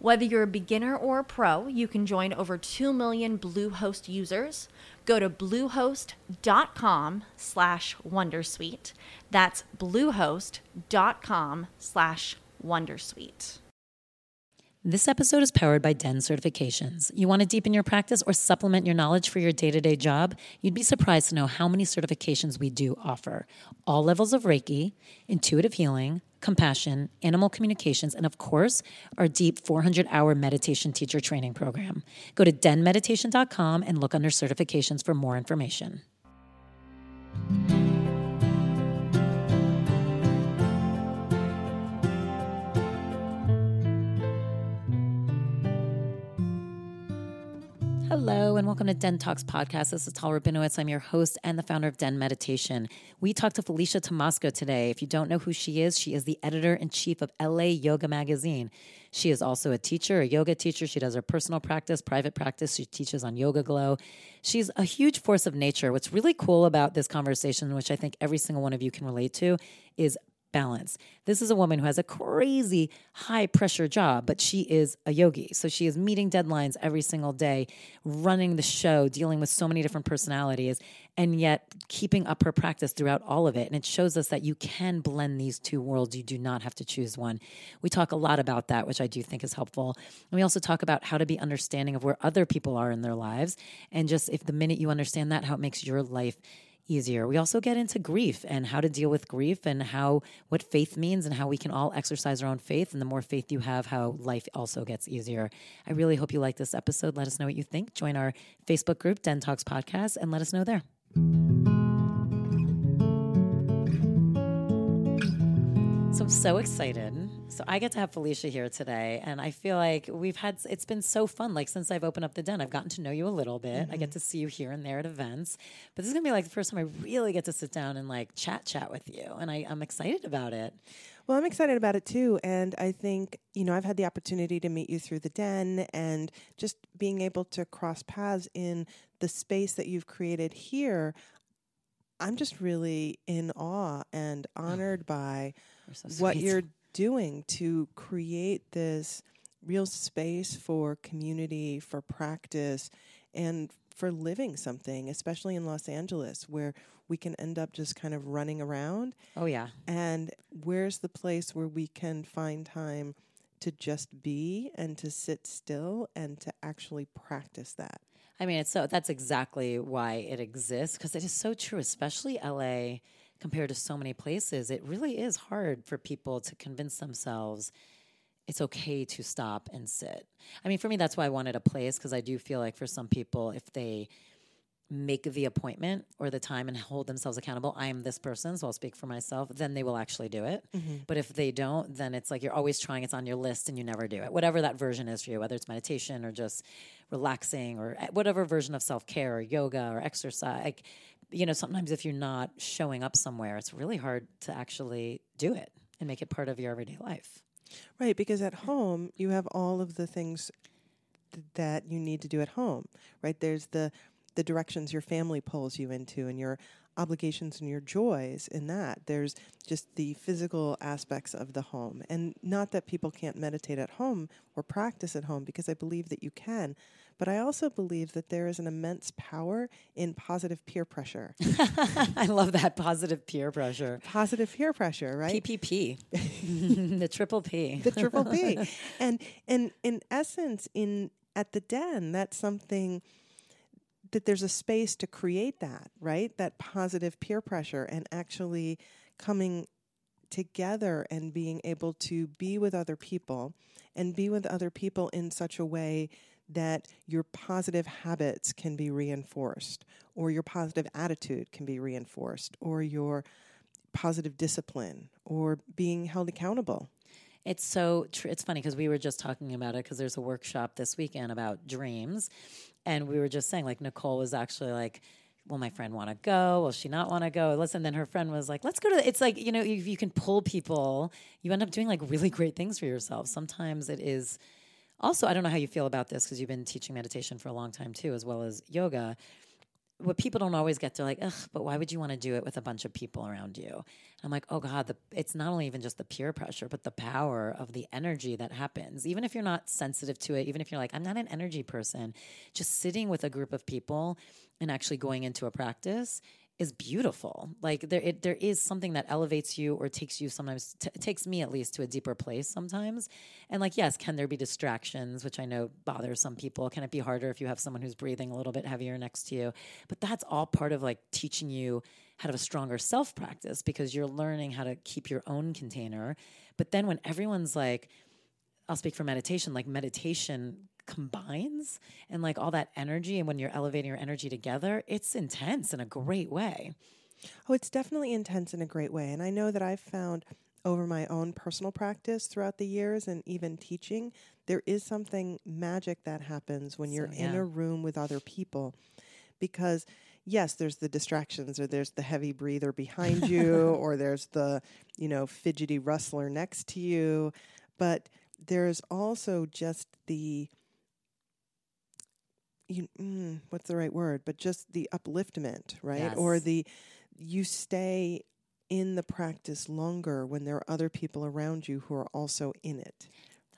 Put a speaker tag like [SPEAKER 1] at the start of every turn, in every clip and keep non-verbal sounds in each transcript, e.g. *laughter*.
[SPEAKER 1] Whether you're a beginner or a pro, you can join over 2 million Bluehost users. Go to bluehost.com slash wondersuite. That's bluehost.com slash wondersuite.
[SPEAKER 2] This episode is powered by DEN certifications. You want to deepen your practice or supplement your knowledge for your day to day job? You'd be surprised to know how many certifications we do offer. All levels of Reiki, intuitive healing, compassion, animal communications, and of course, our deep 400 hour meditation teacher training program. Go to denmeditation.com and look under certifications for more information. Hello, and welcome to Den Talks podcast. This is Tal Rabinowitz. I'm your host and the founder of Den Meditation. We talked to Felicia Tomasko today. If you don't know who she is, she is the editor in chief of LA Yoga Magazine. She is also a teacher, a yoga teacher. She does her personal practice, private practice. She teaches on YogaGlo. She's a huge force of nature. What's really cool about this conversation, which I think every single one of you can relate to, is balance. This is a woman who has a crazy high pressure job, but she is a yogi. So she is meeting deadlines every single day, running the show, dealing with so many different personalities, and yet keeping up her practice throughout all of it. And it shows us that you can blend these two worlds. You do not have to choose one. We talk a lot about that, which I do think is helpful. And we also talk about how to be understanding of where other people are in their lives. And just if the minute you understand that, how it makes your life easier. We also get into grief and how to deal with grief and how what faith means and how we can all exercise our own faith. And the more faith you have, how life also gets easier. I really hope you like this episode. Let us know what you think. Join our Facebook group, Den Talks Podcast, and let us know there. So I'm so excited. So I get to have Felicia here today, and I feel like we've had it's been so fun. Like since I've opened up the den, I've gotten to know you a little bit. Mm-hmm. I get mm-hmm. to see you here and there at events, but this is gonna be like the first time I really get to sit down and like chat chat with you, and I, I'm excited about it.
[SPEAKER 3] Well, I'm excited about it too. And I think, you know, I've had the opportunity to meet you through the den and just being able to cross paths in the space that you've created here. I'm just really in awe and honored by so what you're doing to create this real space for community, for practice, and for living something, especially in Los Angeles, where we can end up just kind of running around.
[SPEAKER 2] Oh, yeah.
[SPEAKER 3] And where's the place where we can find time to just be and to sit still and to actually practice that?
[SPEAKER 2] I mean, it's so that's exactly why it exists because it is so true, especially LA compared to so many places, it really is hard for people to convince themselves it's okay to stop and sit. I mean, for me, that's why I wanted a place because I do feel like for some people, if they make the appointment or the time and hold themselves accountable, I am this person, so I'll speak for myself, then they will actually do it. Mm-hmm. But if they don't, then it's like you're always trying, it's on your list and you never do it. Whatever that version is for you, whether it's meditation or just relaxing or eh, whatever version of self care or yoga or exercise. Like, you know, sometimes if you're not showing up somewhere, it's really hard to actually do it and make it part of your everyday life.
[SPEAKER 3] Right, because at home you have all of the things th- that you need to do at home. Right? There's the the directions your family pulls you into and your obligations and your joys in that. There's just the physical aspects of the home. And not that people can't meditate at home or practice at home because I believe that you can, but I also believe that there is an immense power in positive peer pressure. *laughs*
[SPEAKER 2] I love that positive peer pressure.
[SPEAKER 3] Positive peer pressure, right?
[SPEAKER 2] PPP. *laughs* the triple P.
[SPEAKER 3] the triple P. And and in essence in at the den that's something that there's a space to create that, right? That positive peer pressure and actually coming together and being able to be with other people and be with other people in such a way that your positive habits can be reinforced or your positive attitude can be reinforced or your positive discipline or being held accountable.
[SPEAKER 2] It's so tr- it's funny because we were just talking about it because there's a workshop this weekend about dreams, and we were just saying like Nicole was actually like. Will my friend want to go? Will she not want to go? Listen, then her friend was like, "Let's go to." The, it's like you know, if you can pull people, you end up doing like really great things for yourself. Sometimes it is. Also, I don't know how you feel about this because you've been teaching meditation for a long time too, as well as yoga what people don't always get to like, ugh, but why would you want to do it with a bunch of people around you? And I'm like, oh God, the, it's not only even just the peer pressure, but the power of the energy that happens. Even if you're not sensitive to it, even if you're like, I'm not an energy person, just sitting with a group of people and actually going into a practice is beautiful. Like there, it, there is something that elevates you or takes you sometimes, t- takes me at least to a deeper place sometimes. And like, yes, can there be distractions, which I know bothers some people? Can it be harder if you have someone who's breathing a little bit heavier next to you? But that's all part of like teaching you how to have a stronger self practice because you're learning how to keep your own container. But then when everyone's like, I'll speak for meditation, like meditation combines and like all that energy and when you're elevating your energy together, it's intense in a great way.
[SPEAKER 3] Oh, it's definitely intense in a great way. And I know that I've found over my own personal practice throughout the years and even teaching, there is something magic that happens when you're yeah. in a room with other people. Because, yes, there's the distractions, or there's the heavy breather behind you, *laughs* or there's the, you know, fidgety rustler next to you. But there's also just the you, mm, what's the right word? But just the upliftment, right? Yes. Or the you stay in the practice longer when there are other people around you who are also in it.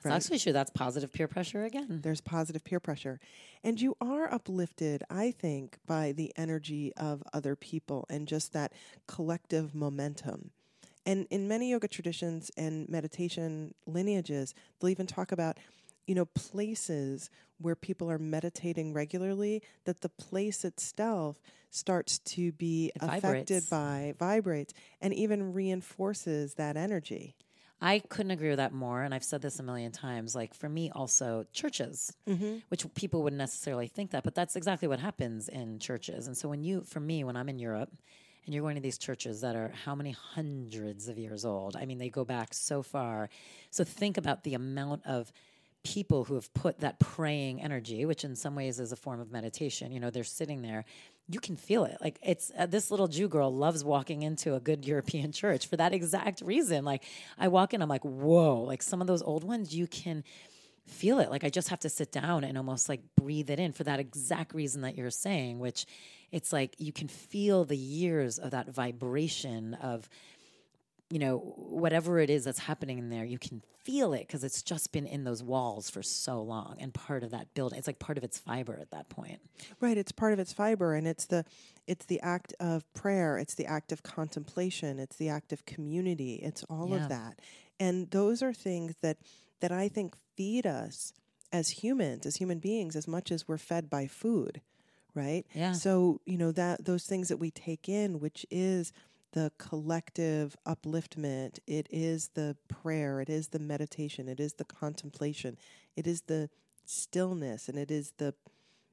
[SPEAKER 2] That's right? actually sure That's positive peer pressure again.
[SPEAKER 3] There's positive peer pressure. And you are uplifted, I think, by the energy of other people and just that collective momentum. And in many yoga traditions and meditation lineages, they'll even talk about you know, places where people are meditating regularly, that the place itself starts to be it affected vibrates. by, vibrates, and even reinforces that energy.
[SPEAKER 2] I couldn't agree with that more. And I've said this a million times. Like for me, also churches, mm-hmm. which people wouldn't necessarily think that, but that's exactly what happens in churches. And so when you, for me, when I'm in Europe, and you're going to these churches that are how many hundreds of years old? I mean, they go back so far. So think about the amount of people who have put that praying energy, which in some ways is a form of meditation, you know, they're sitting there. You can feel it. Like it's uh, this little Jew girl loves walking into a good *laughs* European church for that exact reason. Like I walk in, I'm like, whoa, like some of those old ones, you can feel it. Like I just have to sit down and almost like breathe it in for that exact reason that you're saying, which it's like you can feel the years of that vibration of you know, whatever it is that's happening in there, you can feel it because it's just been in those walls for so long and part of that building. It's like part of its fiber at that point.
[SPEAKER 3] Right, it's part of its fiber and it's the it's the act of prayer, it's the act of contemplation, it's the act of community, it's all yeah. of that. And those are things that that I think feed us as humans, as human beings as much as we're fed by food, right?
[SPEAKER 2] Yeah.
[SPEAKER 3] So, you know, that those things that we take in which is the collective upliftment, it is the prayer, it is the meditation, it is the contemplation, it is the stillness, and it is the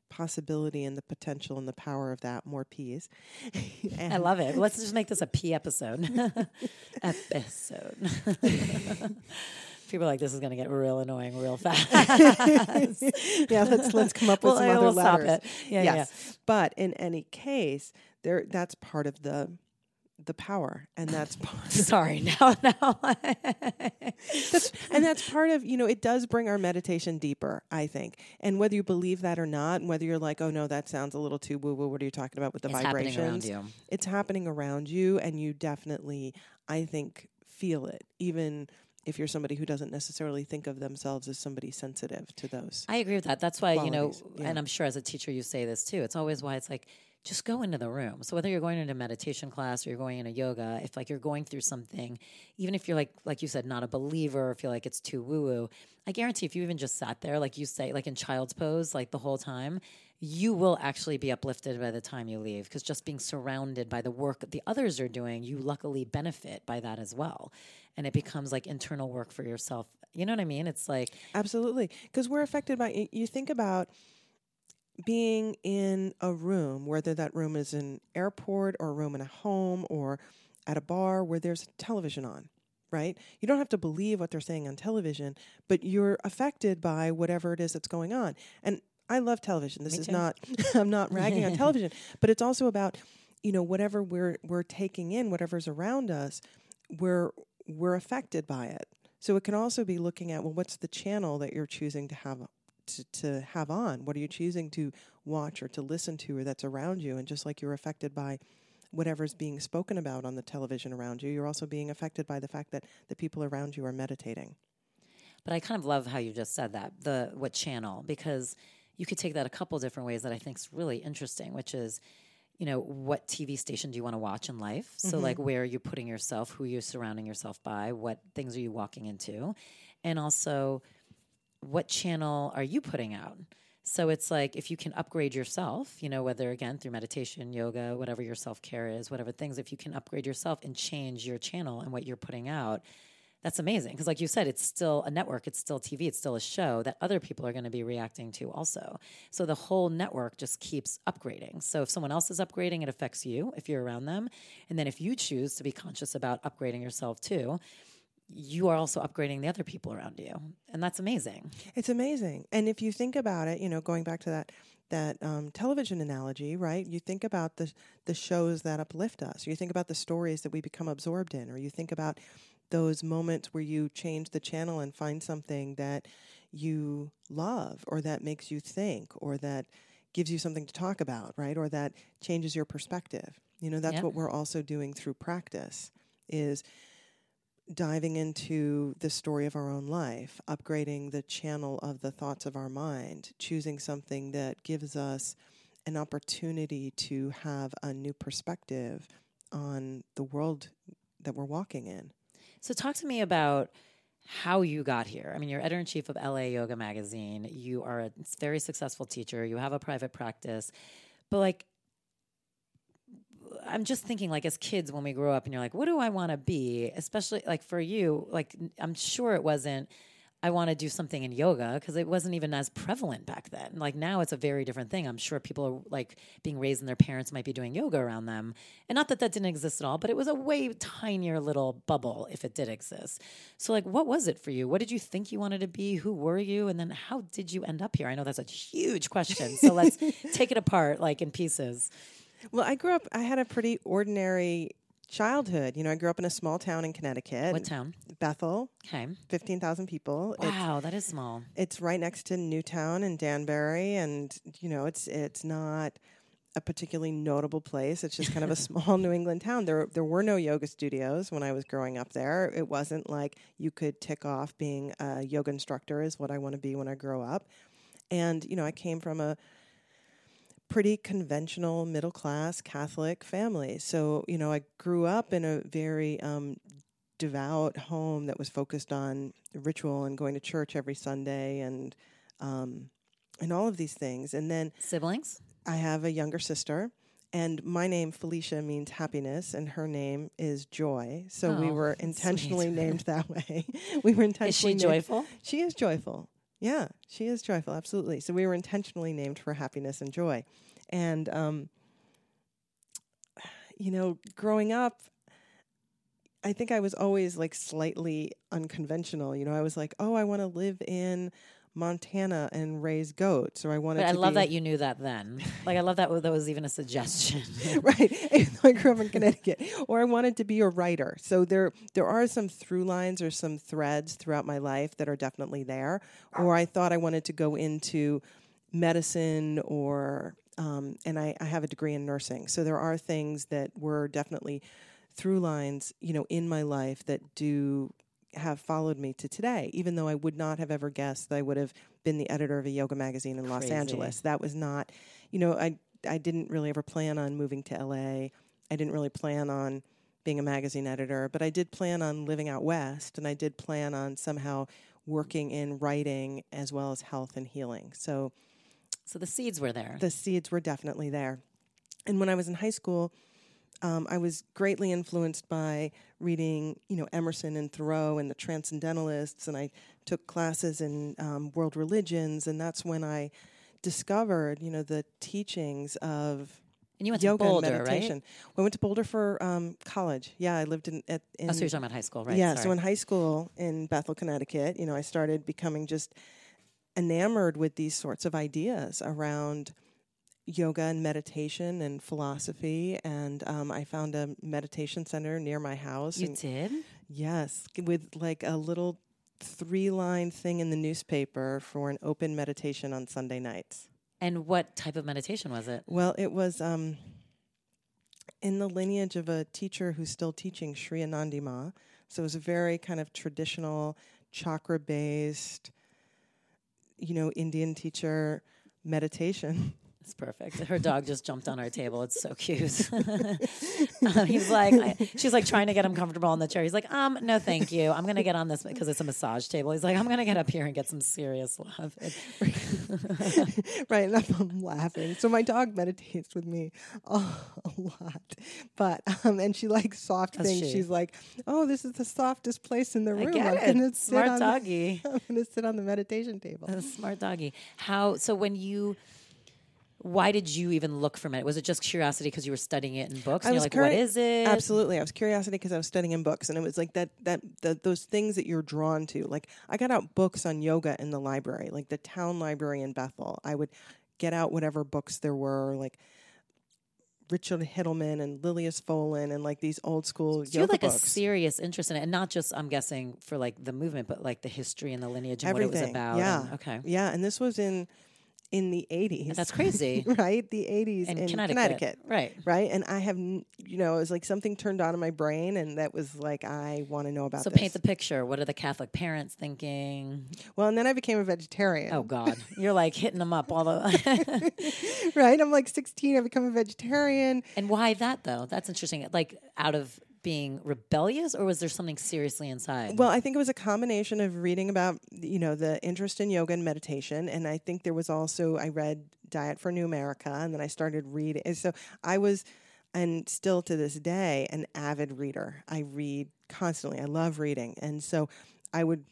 [SPEAKER 3] possibility and the potential and the power of that more peas. *laughs*
[SPEAKER 2] I love it. Let's just make this a pea episode. *laughs* episode. *laughs* People are like this is going to get real annoying real fast.
[SPEAKER 3] yeah, let's let's come up with well, some other
[SPEAKER 2] we'll
[SPEAKER 3] letters.
[SPEAKER 2] Stop it. Yeah, yes.
[SPEAKER 3] Yeah. But in any case, there that's part of the the power and that's *laughs* *laughs*
[SPEAKER 2] sorry now now *laughs*
[SPEAKER 3] that's, and that's part of you know it does bring our meditation deeper i think and whether you believe that or not and whether you're like oh no that sounds a little too woo woo what are you talking about with the
[SPEAKER 2] it's
[SPEAKER 3] vibrations
[SPEAKER 2] happening around you.
[SPEAKER 3] it's happening around you and you definitely i think feel it even if you're somebody who doesn't necessarily think of themselves as somebody sensitive to those
[SPEAKER 2] i agree with that that's why qualities. you know yeah. and i'm sure as a teacher you say this too it's always why it's like just go into the room. So whether you're going into meditation class or you're going into yoga, if like you're going through something, even if you're like like you said, not a believer, or feel like it's too woo woo, I guarantee if you even just sat there, like you say, like in child's pose, like the whole time, you will actually be uplifted by the time you leave. Because just being surrounded by the work the others are doing, you luckily benefit by that as well. And it becomes like internal work for yourself. You know what I mean? It's like
[SPEAKER 3] Absolutely. Because we're affected by, you think about being in a room, whether that room is an airport or a room in a home or at a bar where there's television on, right? You don't have to believe what they're saying on television, but you're affected by whatever it is that's going on. And I love television. This
[SPEAKER 2] Me
[SPEAKER 3] is
[SPEAKER 2] too.
[SPEAKER 3] not *laughs* I'm not ragging on *laughs* television, but it's also about, you know, whatever we're we're taking in, whatever's around us, we're we're affected by it. So it can also be looking at well, what's the channel that you're choosing to have to, to have on? What are you choosing to watch or to listen to or that's around you? And just like you're affected by whatever's being spoken about on the television around you, you're also being affected by the fact that the people around you are meditating.
[SPEAKER 2] But I kind of love how you just said that the what channel because you could take that a couple different ways that I think is really interesting, which is you know what TV station do you want to watch in life? So mm-hmm. like where are you putting yourself, who you're surrounding yourself by, what things are you walking into, and also what channel are you putting out? So it's like if you can upgrade yourself, you know, whether again through meditation, yoga, whatever your self care is, whatever things, if you can upgrade yourself and change your channel and what you're putting out, that's amazing. Because, like you said, it's still a network, it's still TV, it's still a show that other people are going to be reacting to also. So the whole network just keeps upgrading. So if someone else is upgrading, it affects you if you're around them. And then if you choose to be conscious about upgrading yourself too, you are also upgrading the other people around you. And that's amazing.
[SPEAKER 3] It's amazing. And if you think about it, you know, going back to that that um, television analogy, right? You think about the the shows that uplift us. You think about the stories that we become absorbed in, or you think about those moments where you change the channel and find something that you love, or that makes you think, or that gives you something to talk about, right? Or that changes your perspective. You know, that's
[SPEAKER 2] Yep.
[SPEAKER 3] what we're also doing through practice. Is diving into the story of our own life, upgrading the channel of the thoughts of our mind, choosing something that gives us an opportunity to have a new perspective on the world that we're walking in.
[SPEAKER 2] So talk to me about how you got here. I mean, you're editor in chief of LA Yoga Magazine. You are a very successful teacher. You have a private practice. But like I'm just thinking like as kids when we grow up and you're like, what do I want to be? Especially like for you, like I'm sure it wasn't I want to do something in yoga because it wasn't even as prevalent back then. Like now it's a very different thing. I'm sure people are like being raised and their parents might be doing yoga around them. And not that that didn't exist at all, but it was a way tinier little bubble if it did exist. So like what was it for you? What did you think you wanted to be? Who were you? And then how did you end up here? I know that's a huge question. So let's *laughs* take it apart like in pieces.
[SPEAKER 3] Well, I grew up, I had a pretty ordinary childhood. You know, I grew up in a small town in Connecticut.
[SPEAKER 2] What town?
[SPEAKER 3] Bethel,
[SPEAKER 2] Okay.
[SPEAKER 3] 15,000 people. It's-
[SPEAKER 2] Wow, that is small.
[SPEAKER 3] it's right next to Newtown and Danbury, and you know it's it's not a particularly notable place. It's just kind of a *laughs* small New England town. There there were no yoga studios when I was growing up there. It wasn't like you could tick off being a yoga instructor is what I want to be when I grow up. And you know I came from a pretty conventional middle class Catholic family. So you know I grew up in a very um, devout home that was focused on ritual and going to church every Sunday and um, and all of these things. And then
[SPEAKER 2] Siblings?
[SPEAKER 3] I have a younger sister, and my name Felicia means happiness, and her name is Joy. So we
[SPEAKER 2] Oh,
[SPEAKER 3] were intentionally *laughs* named that way. *laughs* we were intentionally Is
[SPEAKER 2] she
[SPEAKER 3] named-
[SPEAKER 2] joyful?
[SPEAKER 3] she is joyful. Yeah, she is joyful. Absolutely. So we were intentionally named for happiness and joy, and um, *sighs* you know, growing up, I think I was always like slightly unconventional. You know, I was like, oh, I want to live in Montana and raise goats, or I wanted.
[SPEAKER 2] But I love that you knew that then. *laughs* Like I love that that was even a suggestion. *laughs*
[SPEAKER 3] right. *laughs* Even I grew up in Connecticut, or I wanted to be a writer. So there, there are some through lines or some threads throughout my life that are definitely there. Or I thought I wanted to go into medicine, or um, and I, I have a degree in nursing. So there are things that were definitely through lines, you know, in my life that do have followed me to today, even though I would not have ever guessed that I would have been the editor of a yoga magazine in Los Angeles. That was not, you know, I I didn't really ever plan on moving to LA. I didn't really plan on being a magazine editor, but I did plan on living out west, and I did plan on somehow working in writing as well as health and healing. So
[SPEAKER 2] So the seeds were there.
[SPEAKER 3] the seeds were definitely there. And when I was in high school, um, I was greatly influenced by reading, you know, Emerson and Thoreau and the Transcendentalists, and I took classes in um, world religions, and that's when I discovered, you know, the teachings of
[SPEAKER 2] and you went
[SPEAKER 3] yoga
[SPEAKER 2] to Boulder,
[SPEAKER 3] and meditation.
[SPEAKER 2] right?
[SPEAKER 3] We went to Boulder for um, college. Yeah, I lived in at in
[SPEAKER 2] Oh, so you're talking about high school, right?
[SPEAKER 3] yeah, so in high school in Bethel, Connecticut, you know, I started becoming just enamored with these sorts of ideas around yoga and meditation and philosophy. And um, I found a meditation center near my house.
[SPEAKER 2] you
[SPEAKER 3] and
[SPEAKER 2] did?
[SPEAKER 3] yes, with like a little three line thing in the newspaper for an open meditation on Sunday nights.
[SPEAKER 2] And what type of meditation was it?
[SPEAKER 3] Well, it was um, in the lineage of a teacher who's still teaching Sri Anandi Ma. So it was a very kind of traditional, chakra based, you know, Indian teacher meditation. *laughs*
[SPEAKER 2] It's perfect. Her dog just jumped on our table. It's so cute. Uh, *laughs* he's like, I, she's like trying to get him comfortable on the chair. He's like, um, no, thank you. I'm gonna get on this because it's a massage table. He's like, I'm gonna get up here and get some serious love. *laughs*
[SPEAKER 3] right, and I'm laughing. So my dog meditates with me a, a lot, but um, and she likes soft
[SPEAKER 2] Does
[SPEAKER 3] things.
[SPEAKER 2] she?
[SPEAKER 3] She's like, "Oh, this is the softest place in the
[SPEAKER 2] I
[SPEAKER 3] room.
[SPEAKER 2] get
[SPEAKER 3] I'm
[SPEAKER 2] it.
[SPEAKER 3] gonna sit
[SPEAKER 2] Smart
[SPEAKER 3] on the-
[SPEAKER 2] doggy. *laughs*
[SPEAKER 3] I'm gonna sit on the meditation table."
[SPEAKER 2] Smart doggy. How? So when you, why did you even look for it? Was it just curiosity because you were studying it in books?
[SPEAKER 3] I
[SPEAKER 2] And you're
[SPEAKER 3] was
[SPEAKER 2] like,
[SPEAKER 3] curi-
[SPEAKER 2] what is it?
[SPEAKER 3] Absolutely, I was curiosity because I was studying in books, and it was like that that the, those things that you're drawn to. Like I got out books on yoga in the library, like the town library in Bethel. I would get out whatever books there were, like Richard Hittleman and Lilias Folan, and like these old school
[SPEAKER 2] So you
[SPEAKER 3] yoga
[SPEAKER 2] like a serious interest in it, and not just I'm guessing for like the movement, but like the history and the lineage and what it was about.
[SPEAKER 3] yeah,
[SPEAKER 2] and- okay.
[SPEAKER 3] yeah, and this was in in the 80s.
[SPEAKER 2] That's crazy. *laughs*
[SPEAKER 3] right? The 80s
[SPEAKER 2] In
[SPEAKER 3] in
[SPEAKER 2] Connecticut.
[SPEAKER 3] Connecticut.
[SPEAKER 2] Right.
[SPEAKER 3] Right? And I have, you know, it was like something turned on in my brain, and that was like, I want to know about
[SPEAKER 2] So
[SPEAKER 3] this.
[SPEAKER 2] paint the picture. What are the Catholic parents thinking?
[SPEAKER 3] well, and then I became a vegetarian.
[SPEAKER 2] Oh God, *laughs* you're like hitting them up all the. *laughs*
[SPEAKER 3] right? I'm like 16, I become a vegetarian.
[SPEAKER 2] and why that though? That's interesting. Like out of being rebellious, or was there something seriously inside?
[SPEAKER 3] Well, I think it was a combination of reading about, you know, the interest in yoga and meditation. And I think there was also, I read Diet for New America, and then I started reading. And so I was, and still to this day, an avid reader. I read constantly. I love reading. And so I would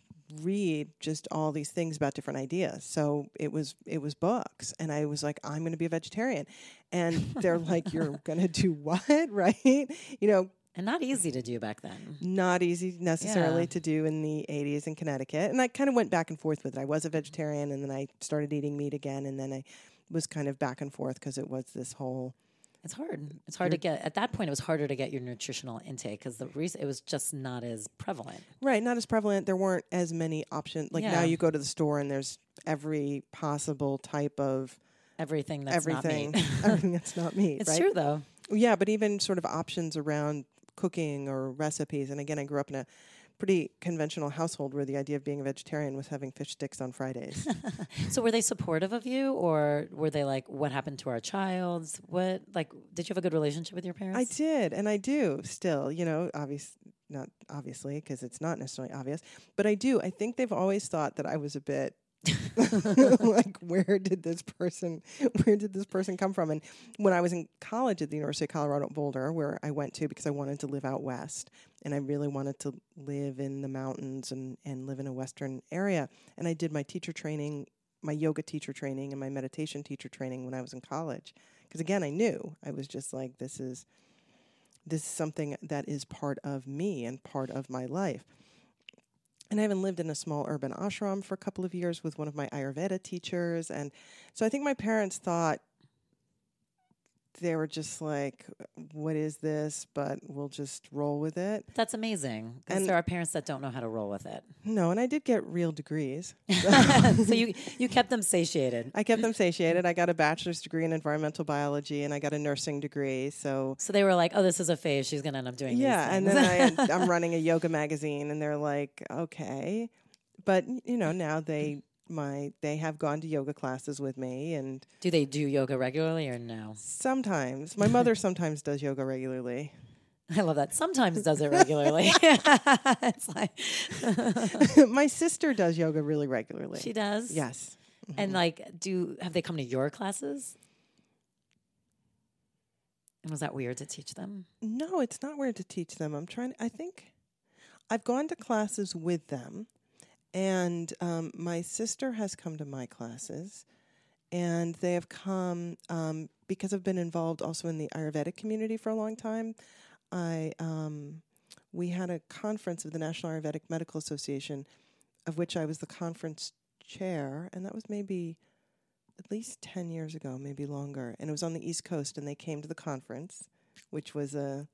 [SPEAKER 3] read just all these things about different ideas. So it was it was books and I was like I'm going to be a vegetarian. And they're like you're *laughs* going to do what? *laughs* Right? You know,
[SPEAKER 2] and not easy to do back then.
[SPEAKER 3] not easy necessarily
[SPEAKER 2] Yeah.
[SPEAKER 3] to do in the 80s in Connecticut. And I kind of went back and forth with it. I was a vegetarian and then I started eating meat again and then I was kind of back and forth because it was this whole
[SPEAKER 2] It's hard. It's hard to get. At that point, it was harder to get your nutritional intake because the reason it was just not as prevalent.
[SPEAKER 3] right, not as prevalent. There weren't as many options. Like now you go to the store and there's every possible type of
[SPEAKER 2] Everything that's
[SPEAKER 3] everything,
[SPEAKER 2] not meat. *laughs*
[SPEAKER 3] everything that's not meat.
[SPEAKER 2] it's
[SPEAKER 3] right?
[SPEAKER 2] true though.
[SPEAKER 3] Yeah, but even sort of options around cooking or recipes. And again, I grew up in a pretty conventional household where the idea of being a vegetarian was having fish sticks on Fridays. *laughs*
[SPEAKER 2] So were they supportive of you, or were they like, "What happened to our child? What like? Did you have a good relationship with your parents?"
[SPEAKER 3] I did, and I do still. You know, obvious not obviously because it's not necessarily obvious, but I do. I think they've always thought that I was a bit *laughs* like, where did this person, where did this person come from? And when I was in college at the University of Colorado at Boulder, where I went to because I wanted to live out west, and I really wanted to live in the mountains and and live in a western area, and I did my teacher training. My yoga teacher training and my meditation teacher training when I was in college. Because again, I knew I was just like, this is this is something that is part of me and part of my life. And I even lived in a small urban ashram for a couple of years with one of my Ayurveda teachers. And so I think my parents thought they were just like, what is this? But we'll just roll with it.
[SPEAKER 2] That's amazing
[SPEAKER 3] And-
[SPEAKER 2] there are parents that don't know how to roll with it.
[SPEAKER 3] No, and I did get real degrees. *laughs*
[SPEAKER 2] so you you kept them satiated.
[SPEAKER 3] I kept them *laughs* satiated. I got a bachelor's degree in environmental biology and I got a nursing degree. So
[SPEAKER 2] So they were like, "Oh, this is a phase. She's gonna end up doing."
[SPEAKER 3] yeah, and then I, I'm *laughs* running a yoga magazine, and they're like, okay, but you know now they my they have gone to yoga classes with me and
[SPEAKER 2] Do they do yoga regularly or no?
[SPEAKER 3] sometimes my *laughs* mother sometimes does yoga regularly.
[SPEAKER 2] I love that. Sometimes does it *laughs* regularly. *laughs* it's like
[SPEAKER 3] my sister does yoga really regularly.
[SPEAKER 2] she does.
[SPEAKER 3] yes.
[SPEAKER 2] And mm-hmm. like, do have they come to your classes? And was that weird to teach them?
[SPEAKER 3] No, it's not weird to teach them. I'm trying. I think I've gone to classes with them, and um, my sister has come to my classes, and they have come um, because I've been involved also in the Ayurvedic community for a long time. I um, we had a conference of the National Ayurvedic Medical Association, of which I was the conference chair, and that was maybe at least 10 years ago, maybe longer. And it was on the East Coast, and they came to the conference, which was a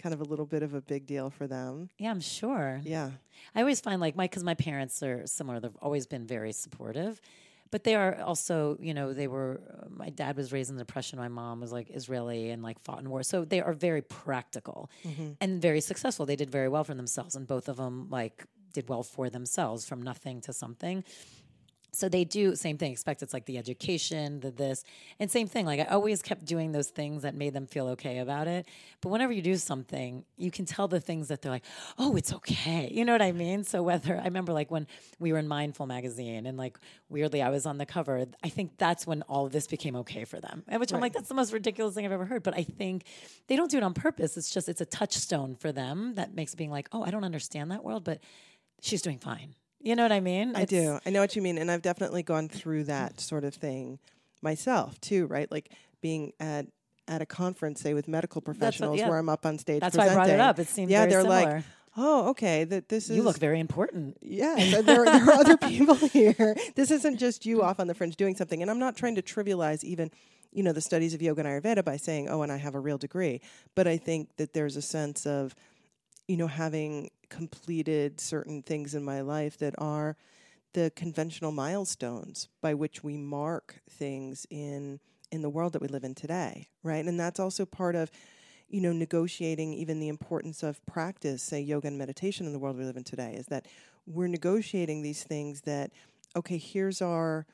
[SPEAKER 3] kind of a little bit of a big deal for them.
[SPEAKER 2] Yeah, I'm sure.
[SPEAKER 3] Yeah.
[SPEAKER 2] I always find like my because my parents are similar. They've always been very supportive, but they are also you know they were. My dad was raised in the depression. My mom was like Israeli and like fought in war. So they are very practical mm-hmm. and very successful. They did very well for themselves, and both of them like did well for themselves from nothing to something. So they do same thing. Expect it's like the education, the this, and same thing. Like I always kept doing those things that made them feel okay about it. But whenever you do something, you can tell the things that they're like, oh, it's okay. You know what I mean? So whether I remember like when we were in Mindful magazine and like weirdly I was on the cover, I think that's when all of this became okay for them. And which I'm like, that's the most ridiculous thing I've ever heard. But I think they don't do it on purpose. It's just it's a touchstone for them that makes it being like, oh, I don't understand that world, but she's doing fine. You know what I mean?
[SPEAKER 3] I do. I know what you mean. And I've definitely gone through that sort of thing myself, too, right? Like being at at a conference, say with medical professionals,
[SPEAKER 2] yeah.
[SPEAKER 3] where I'm up on stage.
[SPEAKER 2] That's why I brought it
[SPEAKER 3] presenting.
[SPEAKER 2] up. It seemed
[SPEAKER 3] yeah, they're
[SPEAKER 2] similar.
[SPEAKER 3] like, oh, okay, that this is
[SPEAKER 2] You look very important.
[SPEAKER 3] Yeah, there, there are other people *laughs* here. This isn't just you *laughs* off on the fringe doing something. And I'm not trying to trivialize even, you know, the studies of yoga and Ayurveda by saying, oh, and I have a real degree. But I think that there's a sense of, you know, having completed certain things in my life that are the conventional milestones by which we mark things in in the world that we live in today, right? And that's also part of you know, negotiating even the importance of practice, say yoga and meditation in the world we live in today, is that we're negotiating these things that, okay, here's our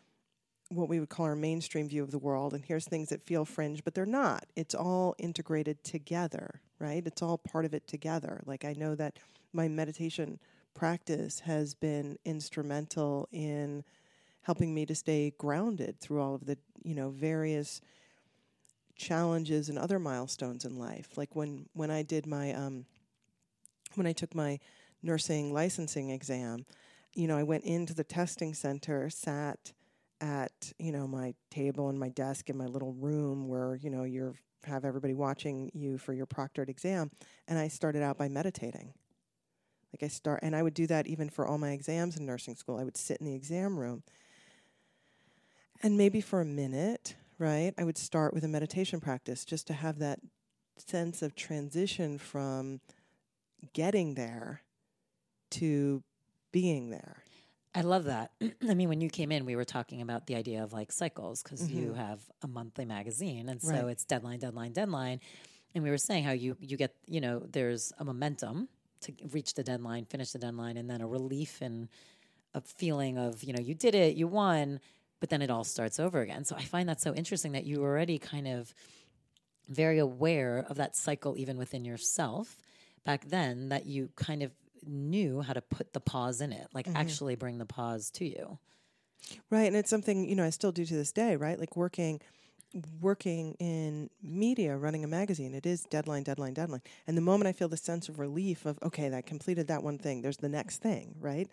[SPEAKER 3] what we would call our mainstream view of the world, and here's things that feel fringe, but they're not. It's all integrated together, right? It's all part of it together. Like I know that my meditation practice has been instrumental in helping me to stay grounded through all of the, you know, various challenges and other milestones in life. Like when when I did my um, when I took my nursing licensing exam, you know, I went into the testing center, sat at you know my table and my desk in my little room where you know you're have everybody watching you for your proctored exam, and I started out by meditating. Like I start, and I would do that even for all my exams in nursing school. I would sit in the exam room, and maybe for a minute, right, I would start with a meditation practice just to have that sense of transition from getting there to being there.
[SPEAKER 2] I love that. *clears throat* I mean, when you came in, we were talking about the idea of like cycles because you mm-hmm. have a monthly magazine, and so
[SPEAKER 3] Right.
[SPEAKER 2] it's deadline, deadline, deadline. And we were saying how you you get you know there's a momentum to reach the deadline, finish the deadline, and then a relief and a feeling of you know you did it, you won, but then it all starts over again. So I find that so interesting that you were already kind of very aware of that cycle even within yourself back then that you kind of knew how to put the pause in it like mm-hmm. actually bring the pause to you
[SPEAKER 3] Right, and it's something you know I still do to this day. Right, like working, working in media, running a magazine. It is deadline, deadline, deadline. And the moment I feel the sense of relief of okay, I completed that one thing. There's the next thing, right?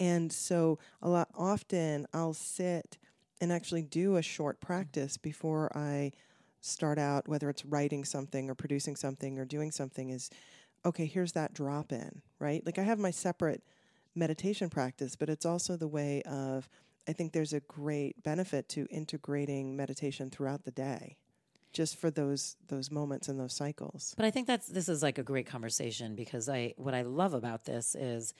[SPEAKER 3] And so a lot often I'll sit and actually do a short practice before I start out, whether it's writing something or producing something or doing something. Is okay. Here's that drop in, right? Like I have my separate meditation practice, but it's also the way of I think there's a great benefit to integrating meditation throughout the day, just for those those moments and those cycles.
[SPEAKER 2] but i think that's this is like a great conversation because i what i love about this is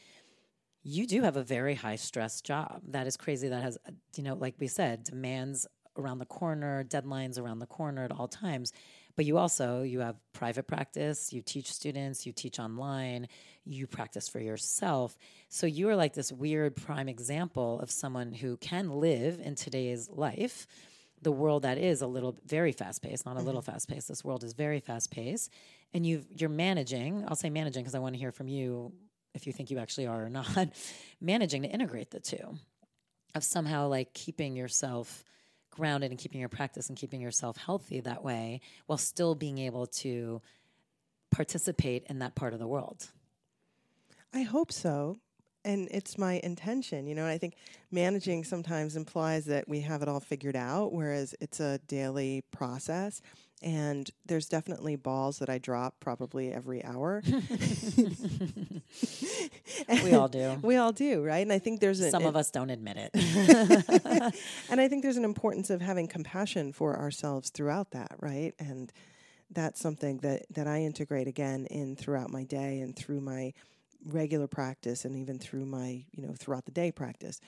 [SPEAKER 2] you do have a very high stress job. That is crazy. That has you know like we said demands around the corner deadlines around the corner at all times But you also you have private practice, you teach students, you teach online, you practice for yourself. So you are like this weird prime example of someone who can live in today's life the world that is a little very fast paced, not a little mm-hmm. fast paced. This world is very fast paced, and you you're managing. I'll say managing because I want to hear from you if you think you actually are or *laughs* not. managing to integrate the two, of somehow like keeping yourself grounded and keeping your practice and keeping yourself healthy that way, while still being able to participate in that part of the world.
[SPEAKER 3] I hope so and it's my intention you know i think managing sometimes implies that we have it all figured out whereas it's a daily process and there's definitely balls that i drop probably every hour. *laughs*
[SPEAKER 2] We all do. *laughs*
[SPEAKER 3] We all do right? And i think there's
[SPEAKER 2] some it, of us don't admit it. *laughs*
[SPEAKER 3] And i think there's an importance of having compassion for ourselves throughout that right? And that's something that that i integrate again in throughout my day and through my regular practice and even through my, you know, throughout the day practice.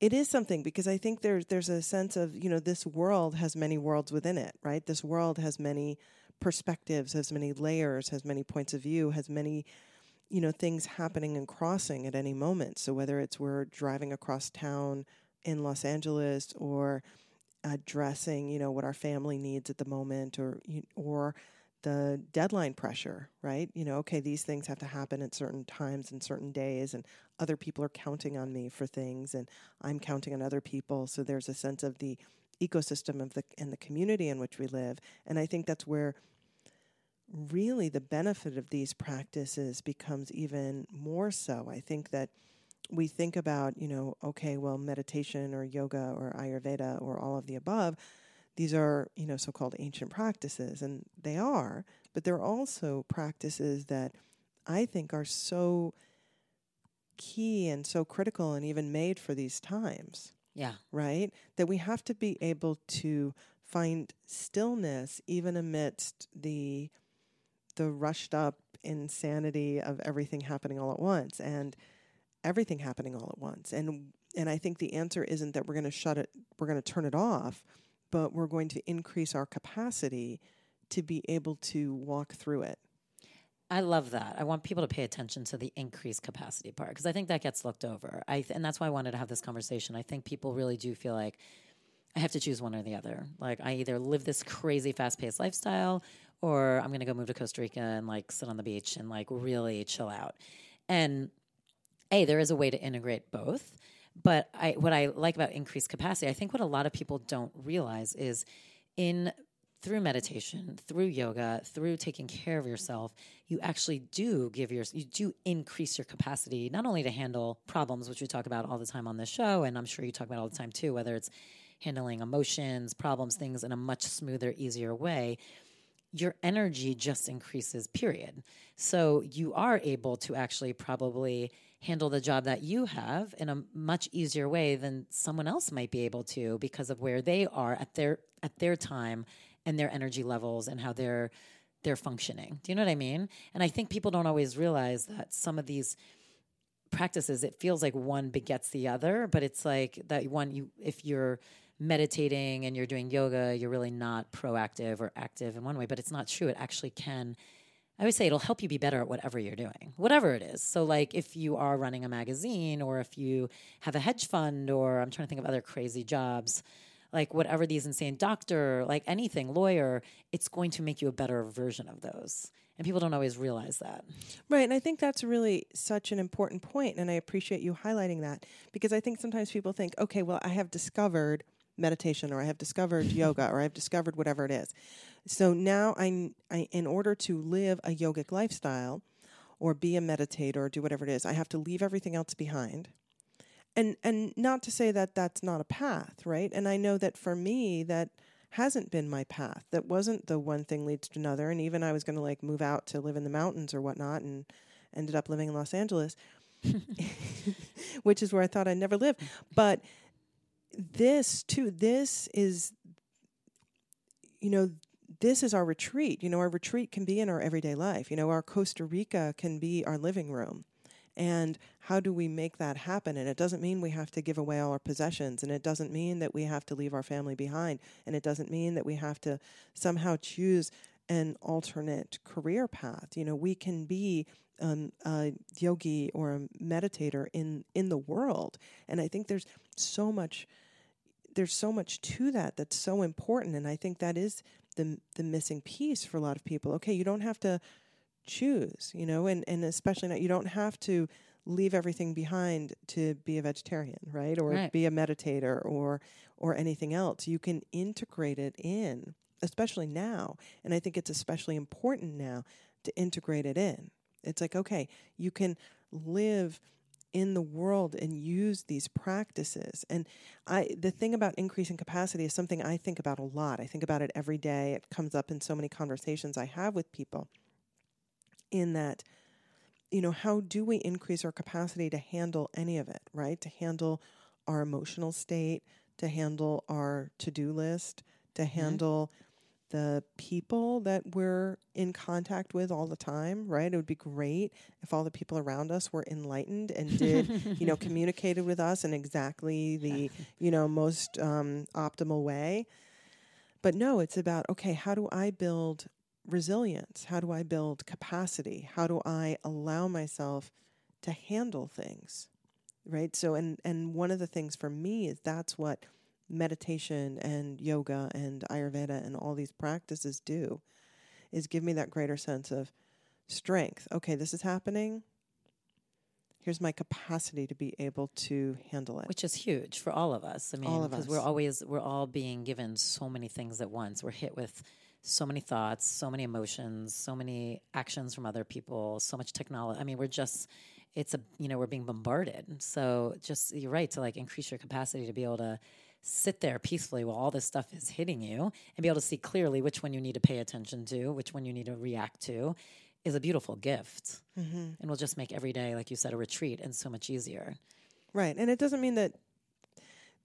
[SPEAKER 3] It is something because I think there's there's a sense of, you know, this world has many worlds within it, right? This world has many perspectives, has many layers, has many points of view, has many you know things happening and crossing at any moment. So whether it's we're driving across town in Los Angeles or addressing, you know, what our family needs at the moment or or the deadline pressure, right? You know, okay, these things have to happen at certain times and certain days, and other people are counting on me for things, and I'm counting on other people. So there's a sense of the ecosystem of the and the community in which we live, and I think that's where really the benefit of these practices becomes even more so. I think that we think about, you know, okay, well, meditation or yoga or Ayurveda or all of the above these are, you know, so called ancient practices, and they are, but they're also practices that I think are so key and so critical and even made for these times.
[SPEAKER 2] Yeah.
[SPEAKER 3] Right? That we have to be able to find stillness even amidst the the rushed up insanity of everything happening all at once and everything happening all at once. And and I think the answer isn't that we're going to shut it we're going to turn it off but we're going to increase our capacity to be able to walk through it.
[SPEAKER 2] I love that. I want people to pay attention to the increased capacity part because I think that gets looked over. I th- and that's why I wanted to have this conversation. I think people really do feel like I have to choose one or the other. Like I either live this crazy fast-paced lifestyle or I'm going to go move to Costa Rica and like sit on the beach and like really chill out. And A, there is a way to integrate both. But I, what I like about increased capacity, I think what a lot of people don't realize is in through meditation, through yoga, through taking care of yourself, you actually do give your you do increase your capacity not only to handle problems, which we talk about all the time on this show, and I'm sure you talk about all the time too, whether it's handling emotions, problems, things in a much smoother, easier way. Your energy just increases, period. So you are able to actually probably handle the job that you have in a much easier way than someone else might be able to because of where they are at their at their time and their energy levels and how they're they're functioning. Do you know what I mean? And I think people don't always realize that some of these practices it feels like one begets the other, but it's like that one you if you're meditating and you're doing yoga, you're really not proactive or active in one way, but it's not true. It actually can I always say it'll help you be better at whatever you're doing, whatever it is. So, like if you are running a magazine or if you have a hedge fund or I'm trying to think of other crazy jobs, like whatever these insane doctor, like anything, lawyer, it's going to make you a better version of those. And people don't always realize that.
[SPEAKER 3] Right. And I think that's really such an important point, And I appreciate you highlighting that because I think sometimes people think, okay, well, I have discovered meditation or I have discovered *laughs* yoga or I've discovered whatever it is. So now I, I, in order to live a yogic lifestyle or be a meditator or do whatever it is, I have to leave everything else behind. And and not to say that that's not a path, right? And I know that for me that hasn't been my path. That wasn't the one thing leads to another. And even I was going to like move out to live in the mountains or whatnot, and ended up living in Los Angeles, *laughs* *laughs* which is where I thought I'd never live. But this too, this is, you know, this is our retreat. You know, our retreat can be in our everyday life. You know, our Costa Rica can be our living room. And how do we make that happen? And it doesn't mean we have to give away all our possessions. And it doesn't mean that we have to leave our family behind. And it doesn't mean that we have to somehow choose an alternate career path. You know, we can be um, a yogi or a meditator in in the world, and I think there's so much there's so much to that that's so important, and I think that is the the missing piece for a lot of people. Okay, you don't have to choose, you know, and and especially not you don't have to leave everything behind to be a vegetarian, right? Or
[SPEAKER 2] Right.
[SPEAKER 3] be a meditator or or anything else. You can integrate it in, especially now. And I think it's especially important now to integrate it in. It's like, okay, you can live in the world and use these practices. And I the thing about increasing capacity is something I think about a lot. I think about it every day. It comes up in so many conversations I have with people in that you know, how do we increase our capacity to handle any of it, right? To handle our emotional state, to handle our to-do list, to handle the people that we're in contact with all the time, right? It would be great if all the people around us were enlightened and did, you know, *laughs* communicated with us in exactly the, you know, most um, optimal way. But no, it's about okay, how do I build resilience? How do I build capacity? How do I allow myself to handle things? Right? So and and one of the things for me is that's what meditation and yoga and ayurveda and all these practices do is give me that greater sense of strength. Okay, this is happening. Here's my capacity to be able to handle it.
[SPEAKER 2] which is huge for all of us. I mean, because we're always we're all being given so many things at once. We're hit with so many thoughts, so many emotions, so many actions from other people, so much technology. I mean, we're just it's a you know we're being bombarded. So just you're right to like increase your capacity to be able to sit there peacefully while all this stuff is hitting you and be able to see clearly which one you need to pay attention to, which one you need to react to. Is a beautiful gift,
[SPEAKER 3] Mm-hmm.
[SPEAKER 2] and will just make every day, like you said, a retreat and so much easier.
[SPEAKER 3] Right. And it doesn't mean that